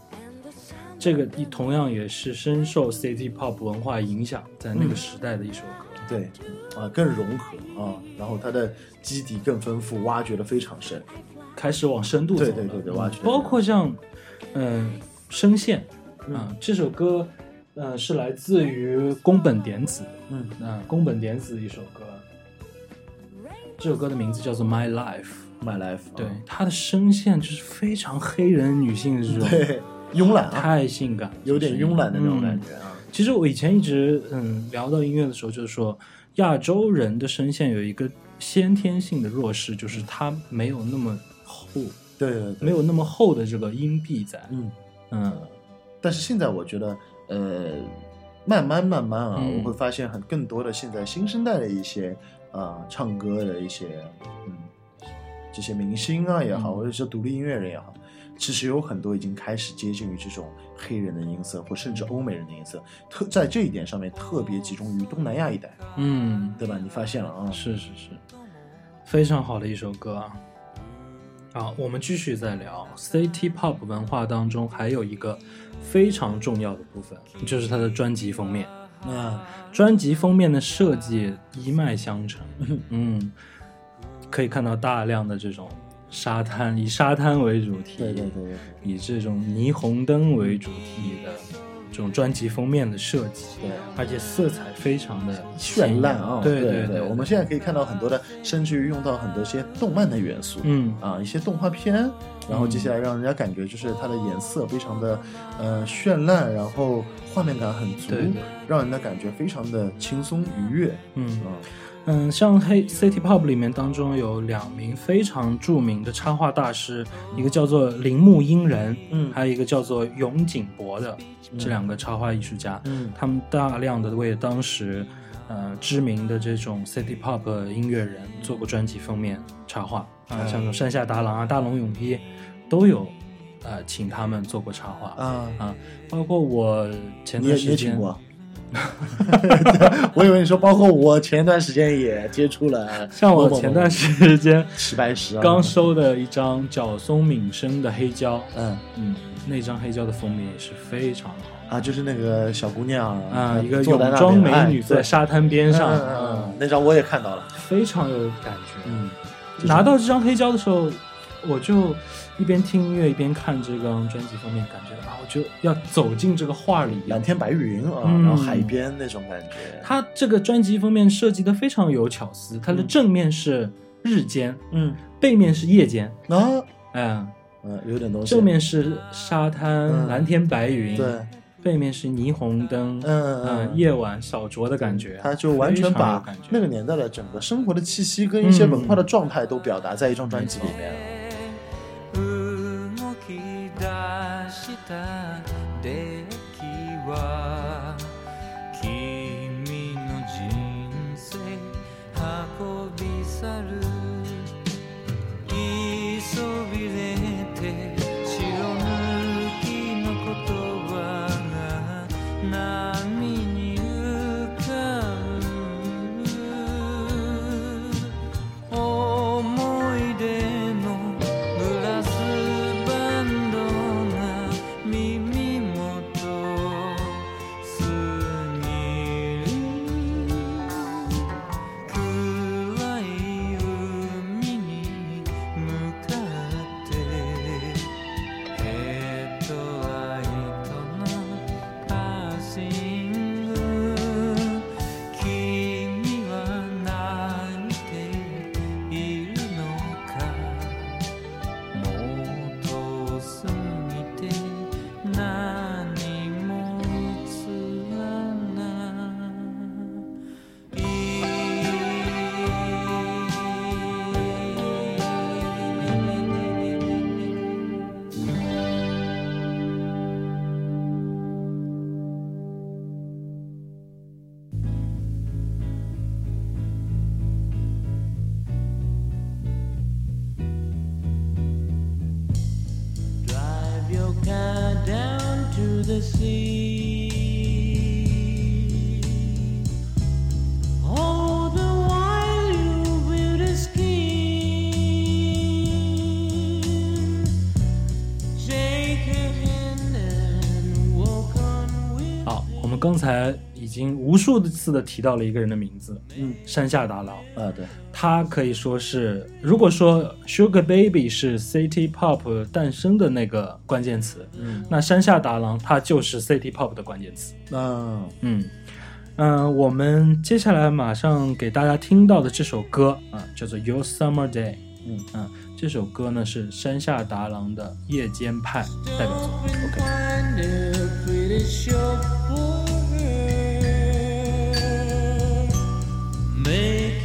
这个一同样也是深受 City Pop 文化影响，在那个时代的一首歌。对啊更融合啊，然后它的基底更丰富，挖掘的非常深。开始往深度走了。对对对对挖掘包括像，嗯、声线啊、这首歌，呃，是来自于宫本典子，嗯啊、宫本典子一首歌。这首歌的名字叫做《My Life》，，My Life，对啊，它的声线就是非常黑人女性的这种，对，慵懒啊，太性感，有点慵懒的那种嗯感觉啊。其实我以前一直嗯聊到音乐的时候，就是说亚洲人的声线有一个先天性的弱势，就是它没有那么厚，对对对，没有那么厚的这个音壁在。嗯。嗯但是现在我觉得，呃，慢慢慢慢啊，嗯我会发现很更多的现在新生代的一些啊、唱歌的一些嗯这些明星啊也好，嗯或者是独立音乐人也好，其实有很多已经开始接近于这种黑人的音色，或甚至欧美人的音色，特在这一点上面特别集中于东南亚一带，嗯，对吧？你发现了啊？是是是，非常好的一首歌啊。好，我们继续再聊 City Pop 文化当中还有一个非常重要的部分，就是它的专辑封面。啊，专辑封面的设计一脉相承，嗯，可以看到大量的这种沙滩，以沙滩为主题，对对对。以这种霓虹灯为主题的这种专辑封面的设计，对。而且色彩非常的绚烂啊！对对对，我们现在可以看到很多的，甚至于用到很多些动漫的元素，嗯。啊，一些动画片，然后接下来让人家感觉就是它的颜色非常的呃绚烂，然后画面感很足，对对。让人的感觉非常的轻松愉悦，嗯。啊，嗯，像黑 City Pop 里面当中有两名非常著名的插画大师，一个叫做铃木英人，嗯。还有一个叫做永井博的，这两个插画艺术家，嗯。他们大量的为当时呃知名的这种 City Pop 音乐人做过专辑封面插画啊，嗯。像这种山下达郎啊、大龙泳衣都有呃请他们做过插画啊，啊，包括我前段时间你也请过。我以为你说，包括我前段时间也接触了，像我前段时间 齐白石啊，刚收的一张角松敏生的黑胶，嗯嗯，那张黑胶的封面也是非常好啊，就是那个小姑娘啊，一个泳装美女在沙滩边上，嗯那张我也看到了，非常有感觉。嗯，拿到这张黑胶的时候，我就一边听音乐一边看这张专辑封面，感觉啊，我就要走进这个画里。蓝天白云啊，嗯。然后海边那种感觉，它这个专辑封面设计的非常有巧思，它的正面是日间，嗯。背面是夜间，啊，嗯，嗯，有点东西，正面是沙滩、嗯。蓝天白云，对，背面是霓虹灯，嗯嗯夜晚小酌的感觉，他就完全把那个年代的整个生活的气息跟一些嗯。文化的状态都表达在一张专辑里面。我们刚才已经无数次的提到了一个人的名字，嗯，山下达郎。啊，对，他可以说是，如果说 Sugar Baby 是 City Pop 诞生的那个关键词，嗯，那山下达郎他就是 City Pop 的关键词。那嗯嗯、我们接下来马上给大家听到的这首歌啊，叫做《Your Summer Day》。嗯嗯，这首歌呢是山下达郎的《夜间派》代表作。OK。Make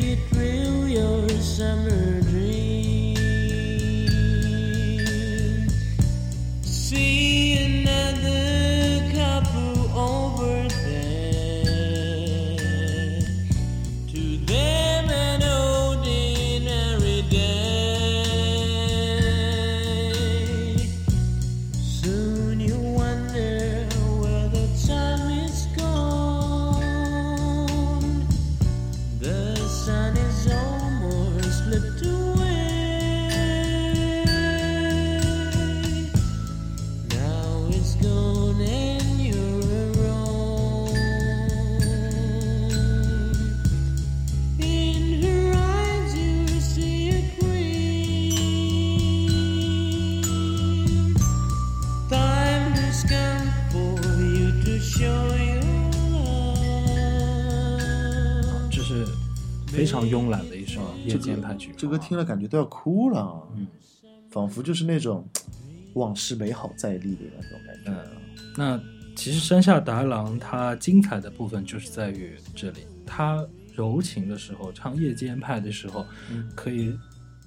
it real, your summer. 常慵懒的一首夜间派曲。这歌听了感觉都要哭了，啊嗯，仿佛就是那种往事美好再历的那种感觉。嗯，那其实山下达郎他精彩的部分就是在于这里，他柔情的时候，唱夜间派的时候，嗯可以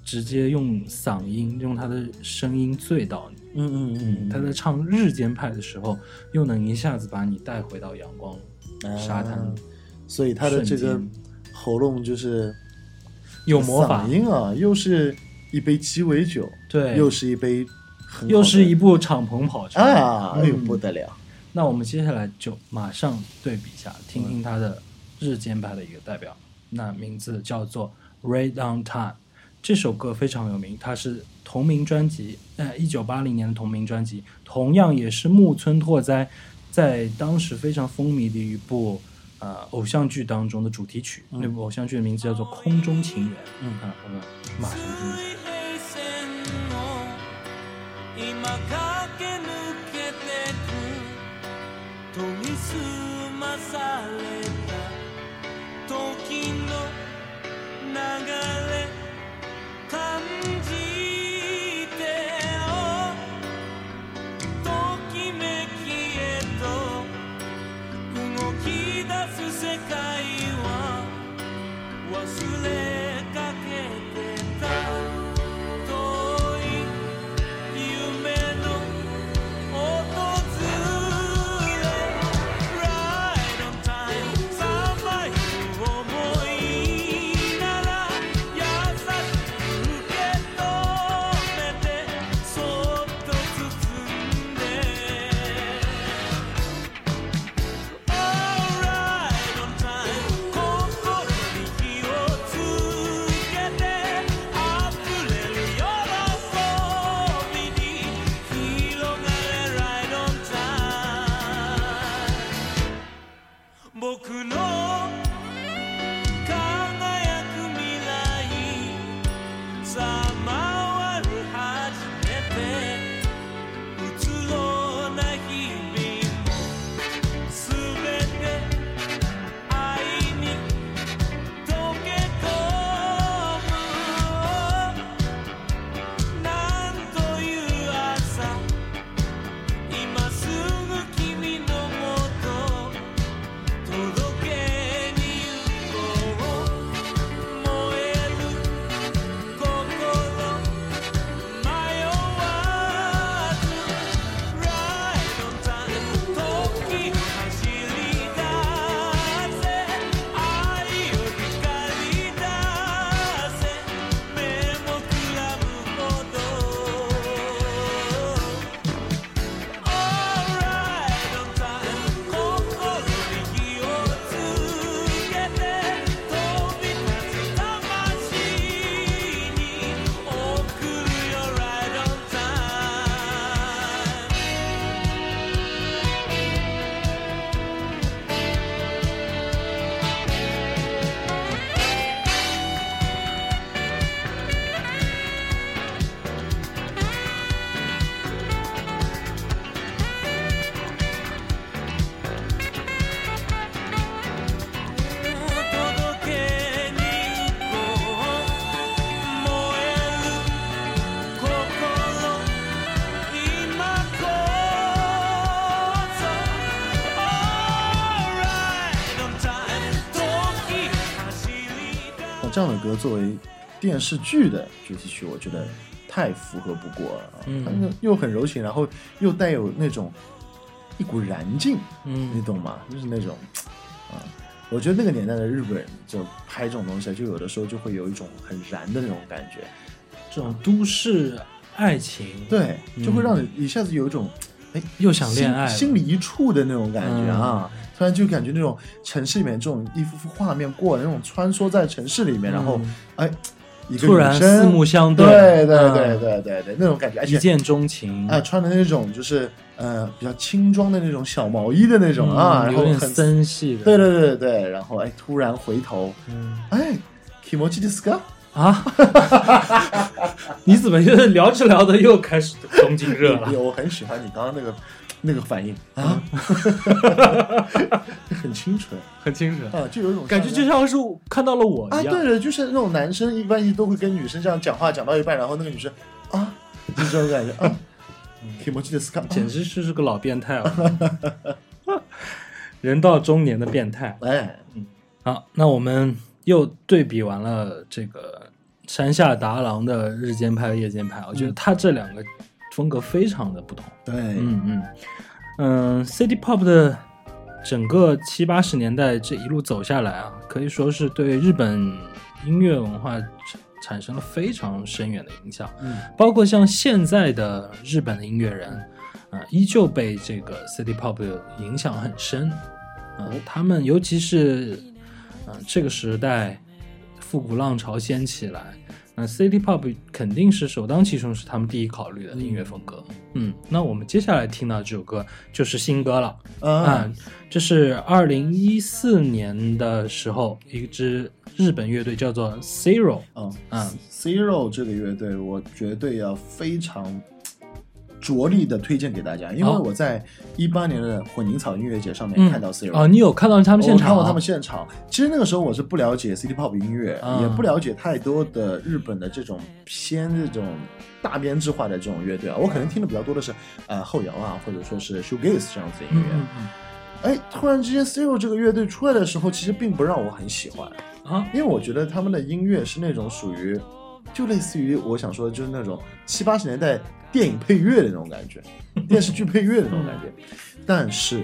直接用嗓音，用他的声音醉倒你。嗯嗯嗯他在唱日间派的时候，又能一下子把你带回到阳光、嗯，沙滩啊，所以他的这个瞬喉咙就是有魔法。嗓，音啊，又是一杯鸡尾酒，对，又是一杯很又是一部敞篷跑车。啊，哎呦嗯不得了，那我们接下来就马上对比一下，听听他的日间派的一个代表，那名字叫做《Right on Time》。这首歌非常有名，它是同名专辑，呃，一九八零年的同名专辑，同样也是木村拓哉在当时非常风靡的一部呃偶像剧当中的主题曲。那部偶像剧的名字叫做《空中情缘》。嗯啊，我们马上听一下。水平線を今駆け抜けてく研ぎ澄まされ 这样的歌作为电视剧的主题曲，我觉得太符合不过了啊。嗯又很柔情，然后又带有那种一股燃劲，嗯你嗯，懂吗？就是那种啊，我觉得那个年代的日本人就拍这种东西，就有的时候就会有一种很燃的那种感觉，这种都市爱情，对，就会嗯让你一下子有一种哎又想恋爱心心里一触的那种感觉啊。嗯突然就感觉那种城市里面这种一幅幅画面过，那种穿梭在城市里面，然后嗯哎，一个突然四目相对对嗯对对对对对，那种感觉，一见钟情啊，穿的那种就是呃比较轻装的那种小毛衣的那种啊，然后很森系的，对对对对对，然后哎突然回头，嗯哎，kimochi d e s ka？啊，你怎么又聊着聊着又开始东京热了？我很喜欢你刚刚那个那个反应。啊，很清纯。很清纯，啊，就有一种感觉就像是看到了我啊，一样。对的，就是那种男生一般都会跟女生这样讲话，讲到一半，然后那个女生啊，就这种感觉啊，kimochi d e s ka？简直就是个老变态了，人到中年的变态。哎，嗯。好，那我们又对比完了这个山下达郎的日间派和夜间派，我觉得他这两个风格非常的不同。对，嗯嗯嗯，City Pop 的整个七八十年代这一路走下来啊，可以说是对日本音乐文化产产生了非常深远的影响。嗯，包括像现在的日本的音乐人，啊、依旧被这个 City Pop 影响很深。啊、他们尤其是，啊、这个时代复古浪潮掀起来，那 City Pop 肯定是首当其冲，是他们第一考虑的音乐风格。嗯，那我们接下来听到这首歌就是新歌了。嗯啊，，这是二零一四年的时候，一支日本乐队叫做 Zero。嗯嗯，Zero 这个乐队，我绝对要非常着力的推荐给大家，因为哦我在一八年的混凝草音乐节上面嗯看到 Zero，、哦，你有看到他们现场？我看过他们现场。其实那个时候我是不了解 City Pop 音乐，啊也不了解太多的日本的这种偏这种大编制化的这种乐队啊。我可能听的比较多的是呃后摇啊，或者说是 shoegaze 这样子的音乐。嗯嗯哎，突然之间 Zero 这个乐队出来的时候，其实并不让我很喜欢，嗯啊，因为我觉得他们的音乐是那种属于，就类似于我想说的就是那种七八十年代电影配乐的那种感觉，电视剧配乐的那种感觉。但是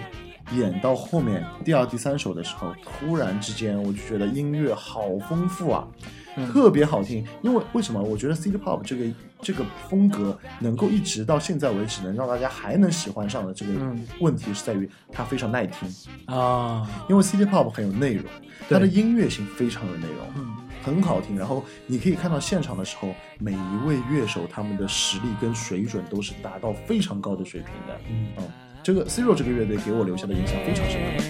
演到后面第二、第三首的时候，突然之间我就觉得音乐好丰富啊，嗯特别好听。因为为什么？我觉得 City Pop 这个这个风格能够一直到现在为止能让大家还能喜欢上的这个嗯问题是在于它非常耐听。啊，因为 City Pop 很有内容，它的音乐性非常有内容，嗯很好听。然后你可以看到现场的时候，每一位乐手他们的实力跟水准都是达到非常高的水平的。嗯嗯，这个 Zero 这个乐队给我留下的印象非常深刻。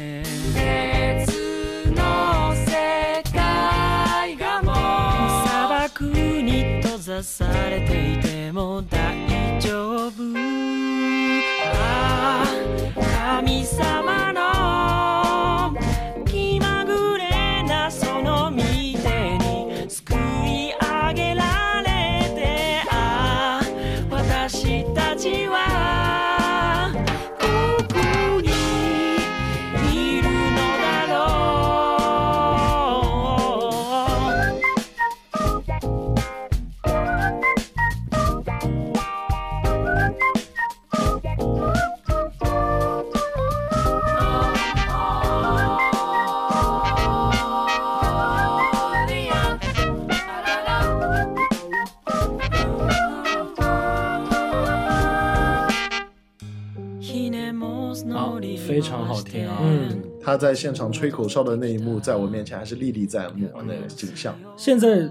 非常好听啊。嗯，他在现场吹口哨的那一幕，在我面前还是历历在目啊，那个景象。现在，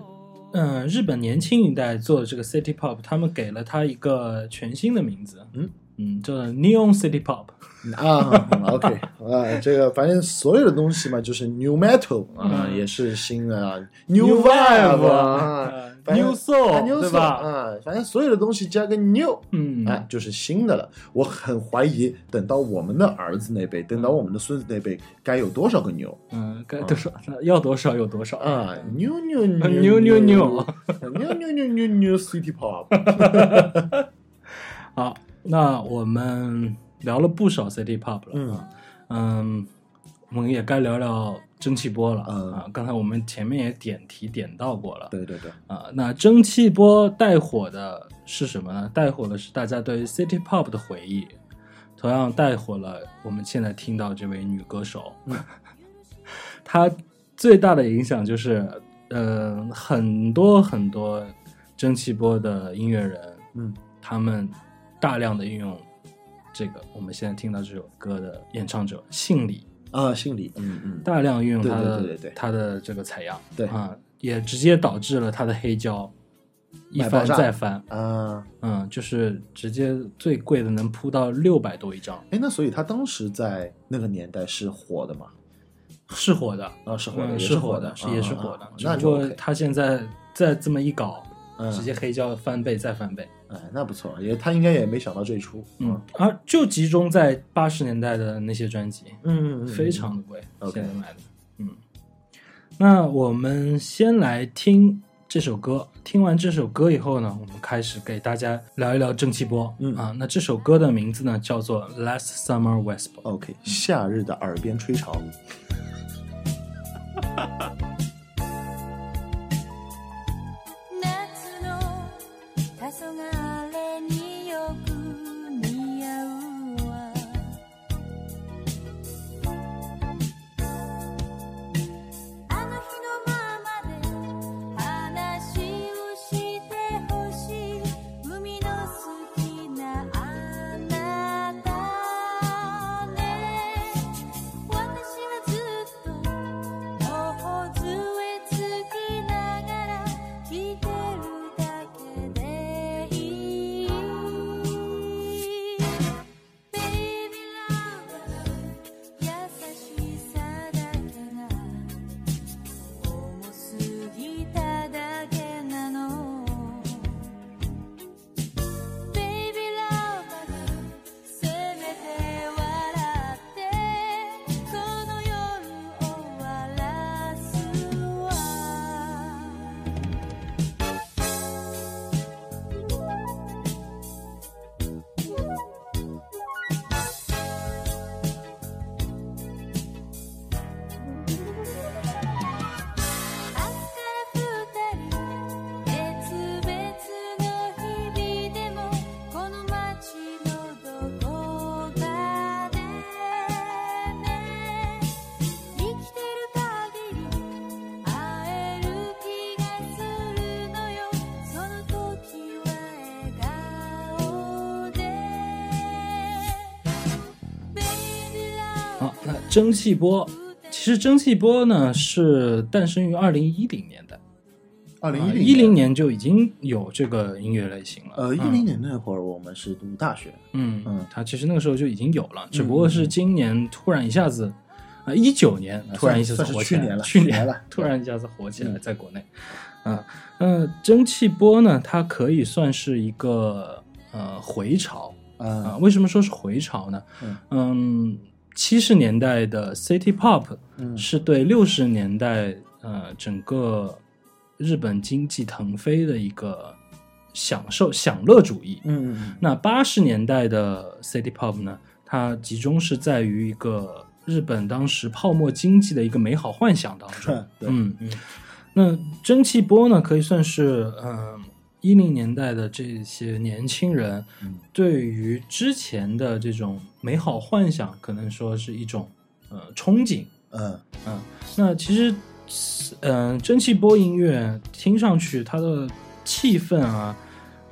嗯、日本年轻一代做的这个 City Pop，他们给了他一个全新的名字，嗯。嗯，叫做 Neon City Pop。啊，OK 啊，这个反正所有的东西嘛，就是 New Metal 啊，嗯。也是新的啊，New Vibe 啊 New，New 对吧？啊，反正所有的东西加个 New，嗯，哎，就是新的了。我很怀疑，等到我们的儿子那辈，等到我们的孙子那辈，该有多少个牛嗯，该多少、要多少有多少。啊？New New New New New New New New New New New City Pop。好，那我们聊了不少 City Pop 了，嗯嗯，我们也该聊聊蒸汽波了、嗯啊。刚才我们前面也点题点到过了，对对对，啊，那蒸汽波带火的是什么呢？带火的是大家对 City Pop 的回忆，同样带火了我们现在听到这位女歌手。她最大的影响就是，呃，很多很多蒸汽波的音乐人，嗯，他们大量的运用这个我们现在听到这首歌的演唱者信里，啊，姓李，嗯嗯，大量运用他的对对对。他的这个采样，对。啊，也直接导致了他的黑胶一翻再翻，啊，嗯，就是直接最贵的能铺到六百多一张，哎，那所以他当时在那个年代是火的嘛？是火的，啊，是火的，是火的，是啊也是火的啊啊，那就只不过 OK 他现在再这么一搞，嗯。直接黑胶翻倍再翻倍，哎，那不错，也他应该也没想到这一出，嗯，而就集中在八十年代的那些专辑，嗯嗯，非常的贵现在买的。嗯，那我们先来听这首歌，听完这首歌以后呢，我们开始给大家聊一聊蒸汽波。嗯啊，那这首歌的名字呢叫做《Last Summer Whisper》。OK，夏日的耳边吹潮，蒸汽波，其实蒸汽波呢是诞生于二零一零年代，二零一零一零，年就已经有这个音乐类型了。呃，一嗯零年那会儿我们是读大学，嗯嗯。它其实那个时候就已经有了，只不过是今年突然一下子，啊，一九年 突然一下子火起来去年了去去年了。突然一下子火起来，嗯。在国内，啊，那蒸汽波呢，它可以算是一个呃回潮。啊。啊，为什么说是回潮呢？嗯。嗯，七十年代的 City Pop 嗯是对六十年代呃整个日本经济腾飞的一个享受享乐主义。嗯嗯那八十年代的 City Pop 呢，它集中是在于一个日本当时泡沫经济的一个美好幻想当中嗯。嗯，那蒸汽波呢，可以算是嗯一零年代的这些年轻人嗯。对于之前的这种美好幻想，可能说是一种呃憧憬。嗯。嗯，那其实，嗯、蒸汽波音乐听上去它的气氛啊，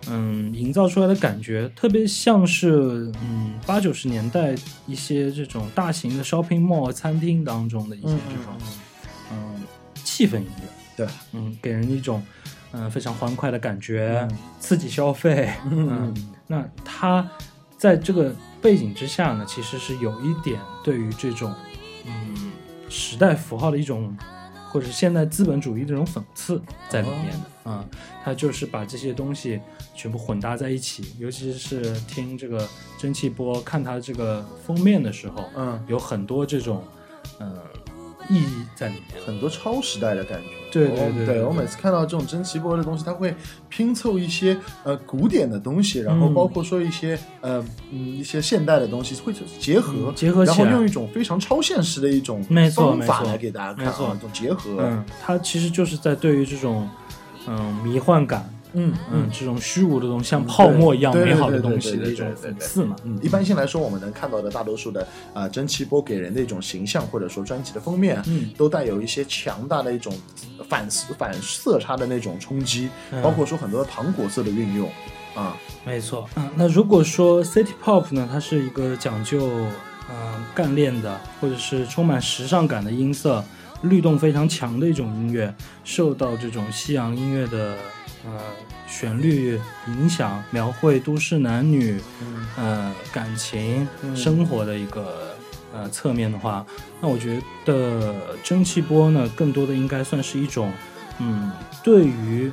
嗯，营造出来的感觉特别像是嗯八九十年代一些这种大型的 shopping mall 餐厅当中的一些嗯这种嗯气氛音乐，对，嗯，给人一种嗯非常欢快的感觉，嗯。刺激消费，嗯。那它在这个背景之下呢，其实是有一点对于这种嗯时代符号的一种，或者是现代资本主义的这种讽刺在里面的啊、它就是把这些东西全部混搭在一起，尤其是听这个蒸汽波，看它这个封面的时候，嗯。有很多这种嗯、意义在里面。很多超时代的感觉。对对我对我每次看到这种蒸汽波的东西，它会拼凑一些呃古典的东西，然后嗯包括说一些呃嗯一些现代的东西会结合，嗯结合然后用一种非常超现实的一种方法来给大家看啊，一种结合。嗯，它其实就是在对于这种嗯迷幻感，嗯嗯，这种虚无的东西，像泡沫一样美好的东西的一种讽刺嘛。嗯，一般性来说，我们能看到的大多数的啊、蒸汽波给人的一种形象，或者说专辑的封面，嗯。都带有一些强大的一种反反色差的那种冲击，嗯。包括说很多糖果色的运用啊，没错，嗯，那如果说 City Pop 呢，它是一个讲究嗯干练的，或者是充满时尚感的音色，律动非常强的一种音乐，受到这种西洋音乐的呃旋律影响，描绘都市男女嗯呃感情、嗯生活的一个呃侧面的话，那我觉得蒸汽波呢，更多的应该算是一种嗯对于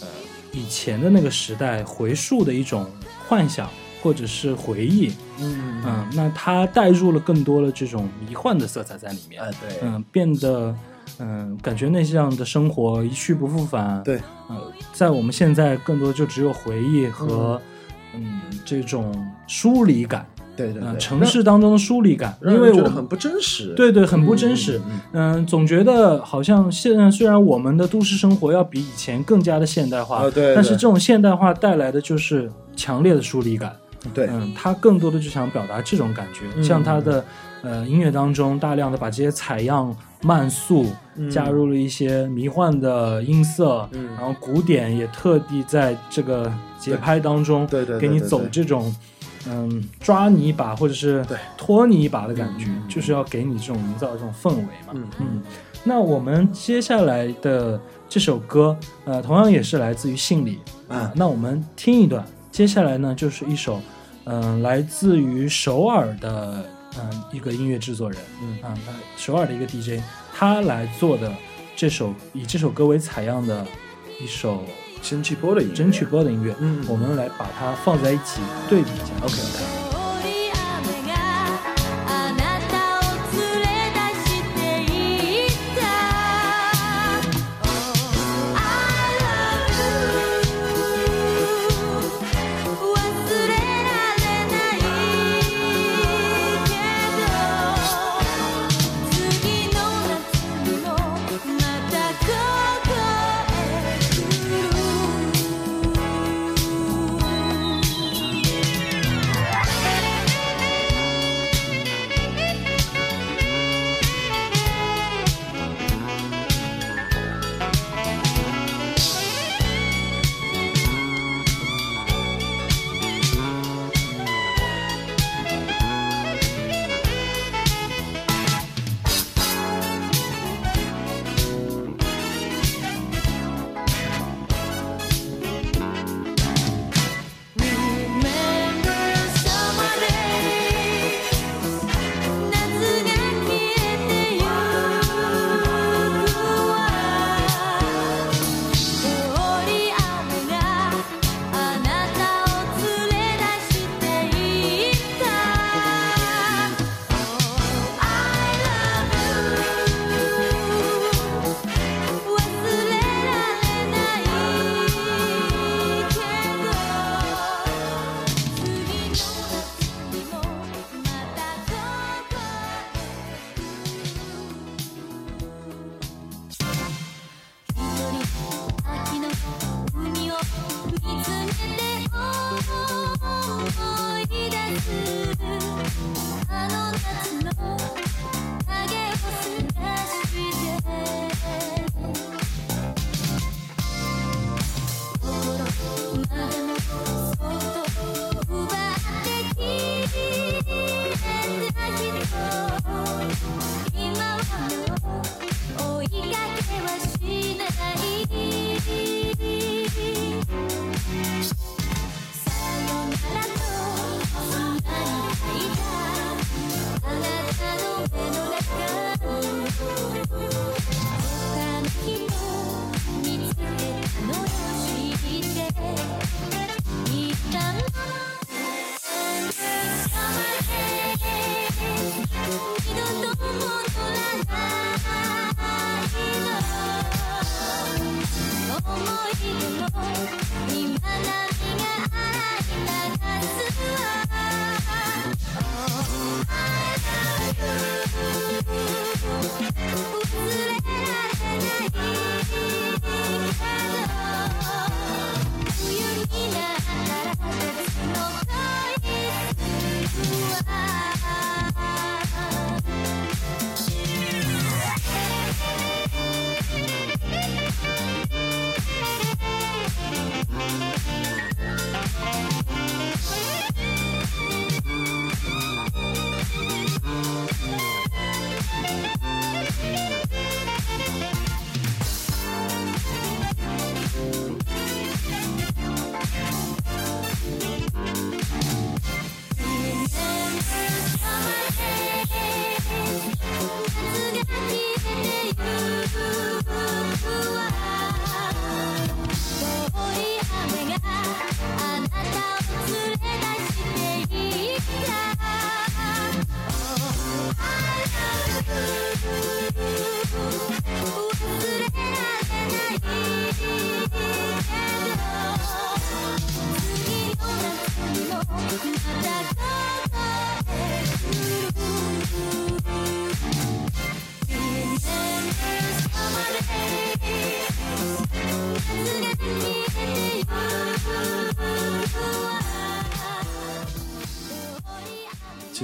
呃以前的那个时代回溯的一种幻想或者是回忆，嗯。嗯，那它带入了更多的这种迷幻的色彩在里面，嗯，变得嗯感觉那样的生活一去不复返，对，呃，在我们现在更多就只有回忆和嗯这种疏离感，嗯、对对对，城市当中的疏离感，因为很不真实，对对，很不真实。嗯。嗯总觉得好像现在虽然我们的都市生活要比以前更加的现代化，啊对对但是这种现代化带来的就是强烈的疏离感。对，嗯，他更多的就想表达这种感觉，嗯像他的呃音乐当中，大量的把这些采样慢速，嗯。加入了一些迷幻的音色，嗯。然后鼓点也特地在这个节拍当中，对对对给你走这种。嗯，抓你一把或者是拖你一把的感觉，就是要给你这种营造这种氛围嘛。嗯嗯，那我们接下来的这首歌，呃，同样也是来自于信里啊。那我们听一段，接下来呢就是一首，嗯、来自于首尔的嗯、一个音乐制作人，嗯啊、那首尔的一个 DJ，他来做的这首以这首歌为采样的一首蒸汽波的音乐，蒸汽波的音乐，嗯我们来把它放在一起对比一下。OK OK。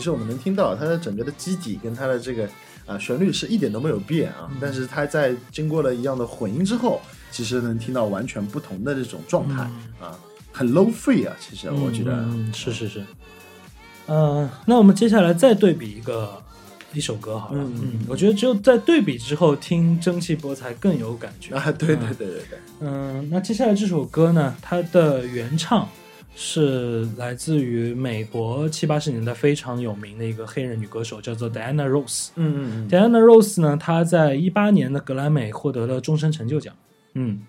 实我们能听到它的整个的基底跟它的这个啊、旋律是一点都没有变啊，但是它在经过了一样的混音之后，其实能听到完全不同的这种状态、啊，很 low free 啊，其实我觉得。嗯，嗯是是是。呃，那我们接下来再对比一个一首歌好了。嗯嗯，我觉得只有在对比之后听蒸汽波才更有感觉。啊，对对对对对，嗯，那接下来这首歌呢，它的原唱是来自于美国七八十年代非常有名的一个黑人女歌手，叫做 Diana Ross。嗯嗯嗯，Diana Ross 呢，她在一八年的格莱美获得了终身成就奖。嗯，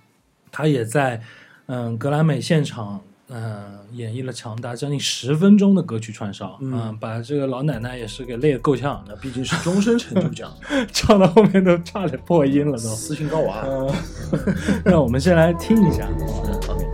她也在嗯格莱美现场嗯演绎了长达将近十分钟的歌曲串烧，嗯把这个老奶奶也是给累得够呛，那毕竟是终身成就奖，唱到后面都差点破音了都。斯琴高娃。嗯，那我们先来听一下。嗯，OK，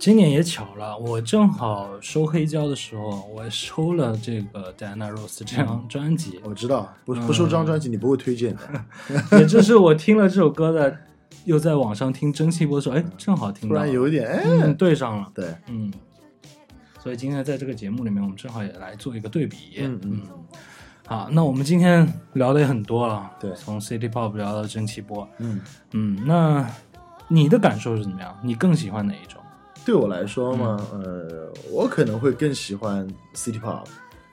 今年也巧了，我正好收黑胶的时候，我收了这个 Diana Ross 这张专辑，我知道，不不收这张专辑你不会推荐的，也就是我听了这首歌的，又在网上听蒸汽波的时候，哎，正好听突到了，然有一点哎，嗯对上了，对，嗯，所以今天在这个节目里面，我们正好也来做一个对比，嗯嗯。好，那我们今天聊的也很多了，对。从 City Pop 聊到蒸汽波，嗯，嗯，那你的感受是怎么样？你更喜欢哪一种对我来说嘛，呃，我可能会更喜欢 City Pop。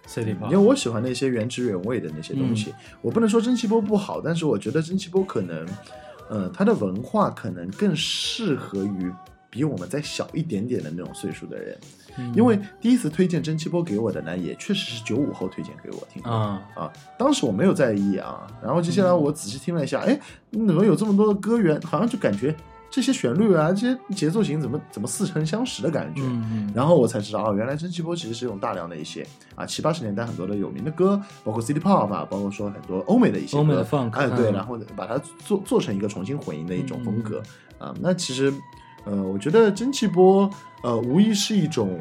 ？City 因 Pop，因为我喜欢那些原汁原味的那些东西。我不能说蒸汽波不好，但是我觉得蒸汽波可能，呃，它的文化可能更适合于比我们再小一点点的那种岁数的人，嗯因为第一次推荐蒸汽波给我的呢，也确实是九五后推荐给我听的。啊，啊，当时我没有在意啊，然后接下来我仔细听了一下，哎，怎么有这么多的歌源，好像就感觉这些旋律啊，这些节奏型怎么怎么似曾相识的感觉。嗯嗯。然后我才知道，哦，原来蒸汽波其实是用大量的一些啊七八十年代很多的有名的歌，包括 City Pop 啊，包括说很多欧美的一些欧美的哎对，嗯。然后把它做做成一个重新混音的一种风格、嗯。啊。那其实呃，我觉得蒸汽波呃无疑是一种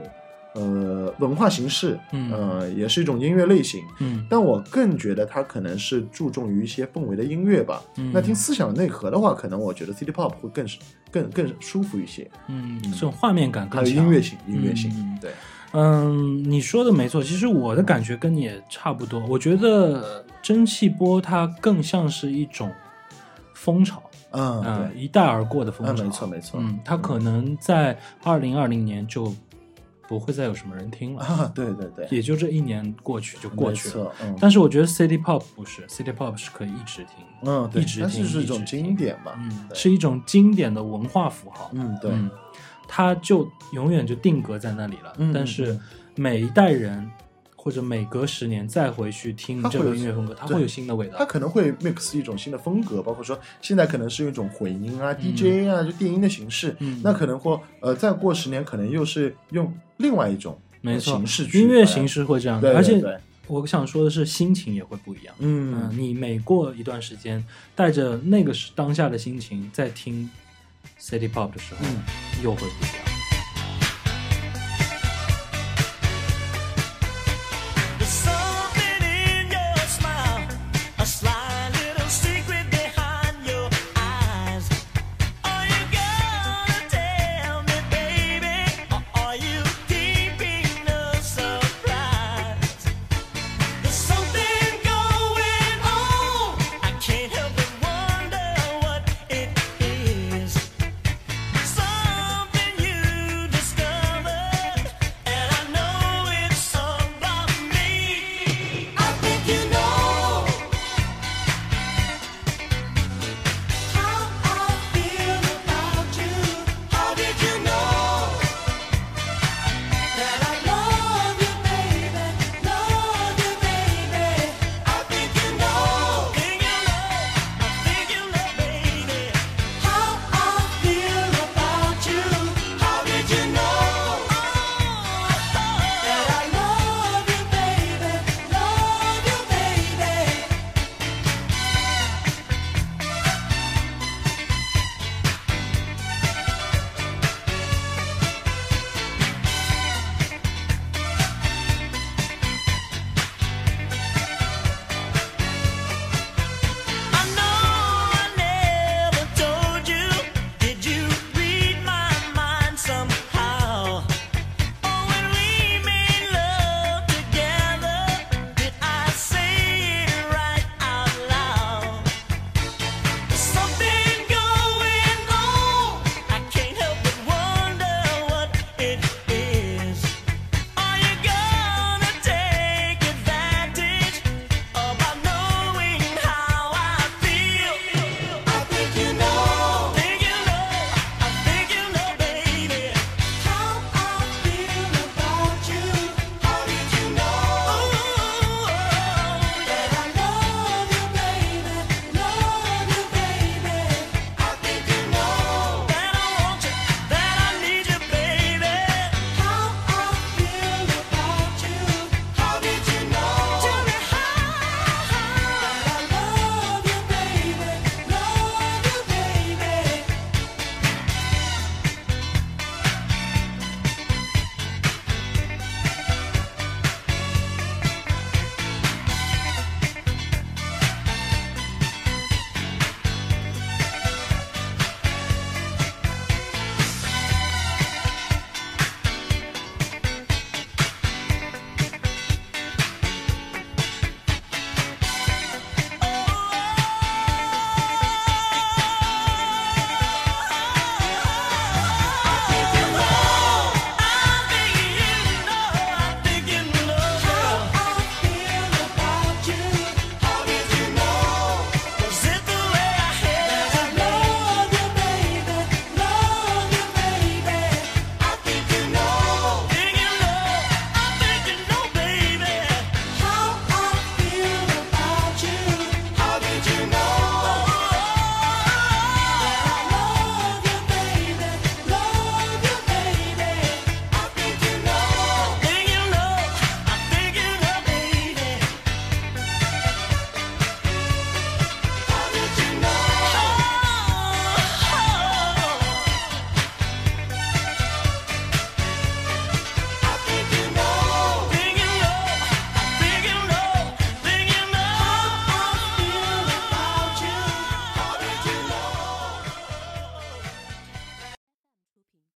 呃文化形式，嗯呃也是一种音乐类型。嗯但我更觉得它可能是注重于一些氛围的音乐吧。嗯那听思想内核的话，可能我觉得 City Pop 会更更更舒服一些，嗯，这种画面感还有，音乐性，音乐性，嗯对。嗯，你说的没错，其实我的感觉跟你也差不多。我觉得蒸汽波它更像是一种风潮，嗯，嗯，一带而过的风潮。嗯没错没错嗯，它可能在二零二零年就不会再有什么人听了，啊，对对对，也就这一年过去就过去了。嗯。但是我觉得 City Pop 不是，City Pop 是可以一直听，嗯，对一直听是一种经典嘛，嗯，是一种经典的文化符号。嗯，对，嗯，它就永远就定格在那里了。嗯但是每一代人或者每隔十年再回去听这个音乐风格，它对会有新的味道它。可能会 mix 一种新的风格，包括说现在可能是一种混音啊、DJ 啊，就电音的形式，嗯那可能或呃再过十年，可能又是用另外一种没错形式去音乐形式会这样的，对，而且我想说的是，心情也会不一样。嗯，嗯你每过一段时间，带着那个时当下的心情在听 City Pop 的时候，嗯又会不一样。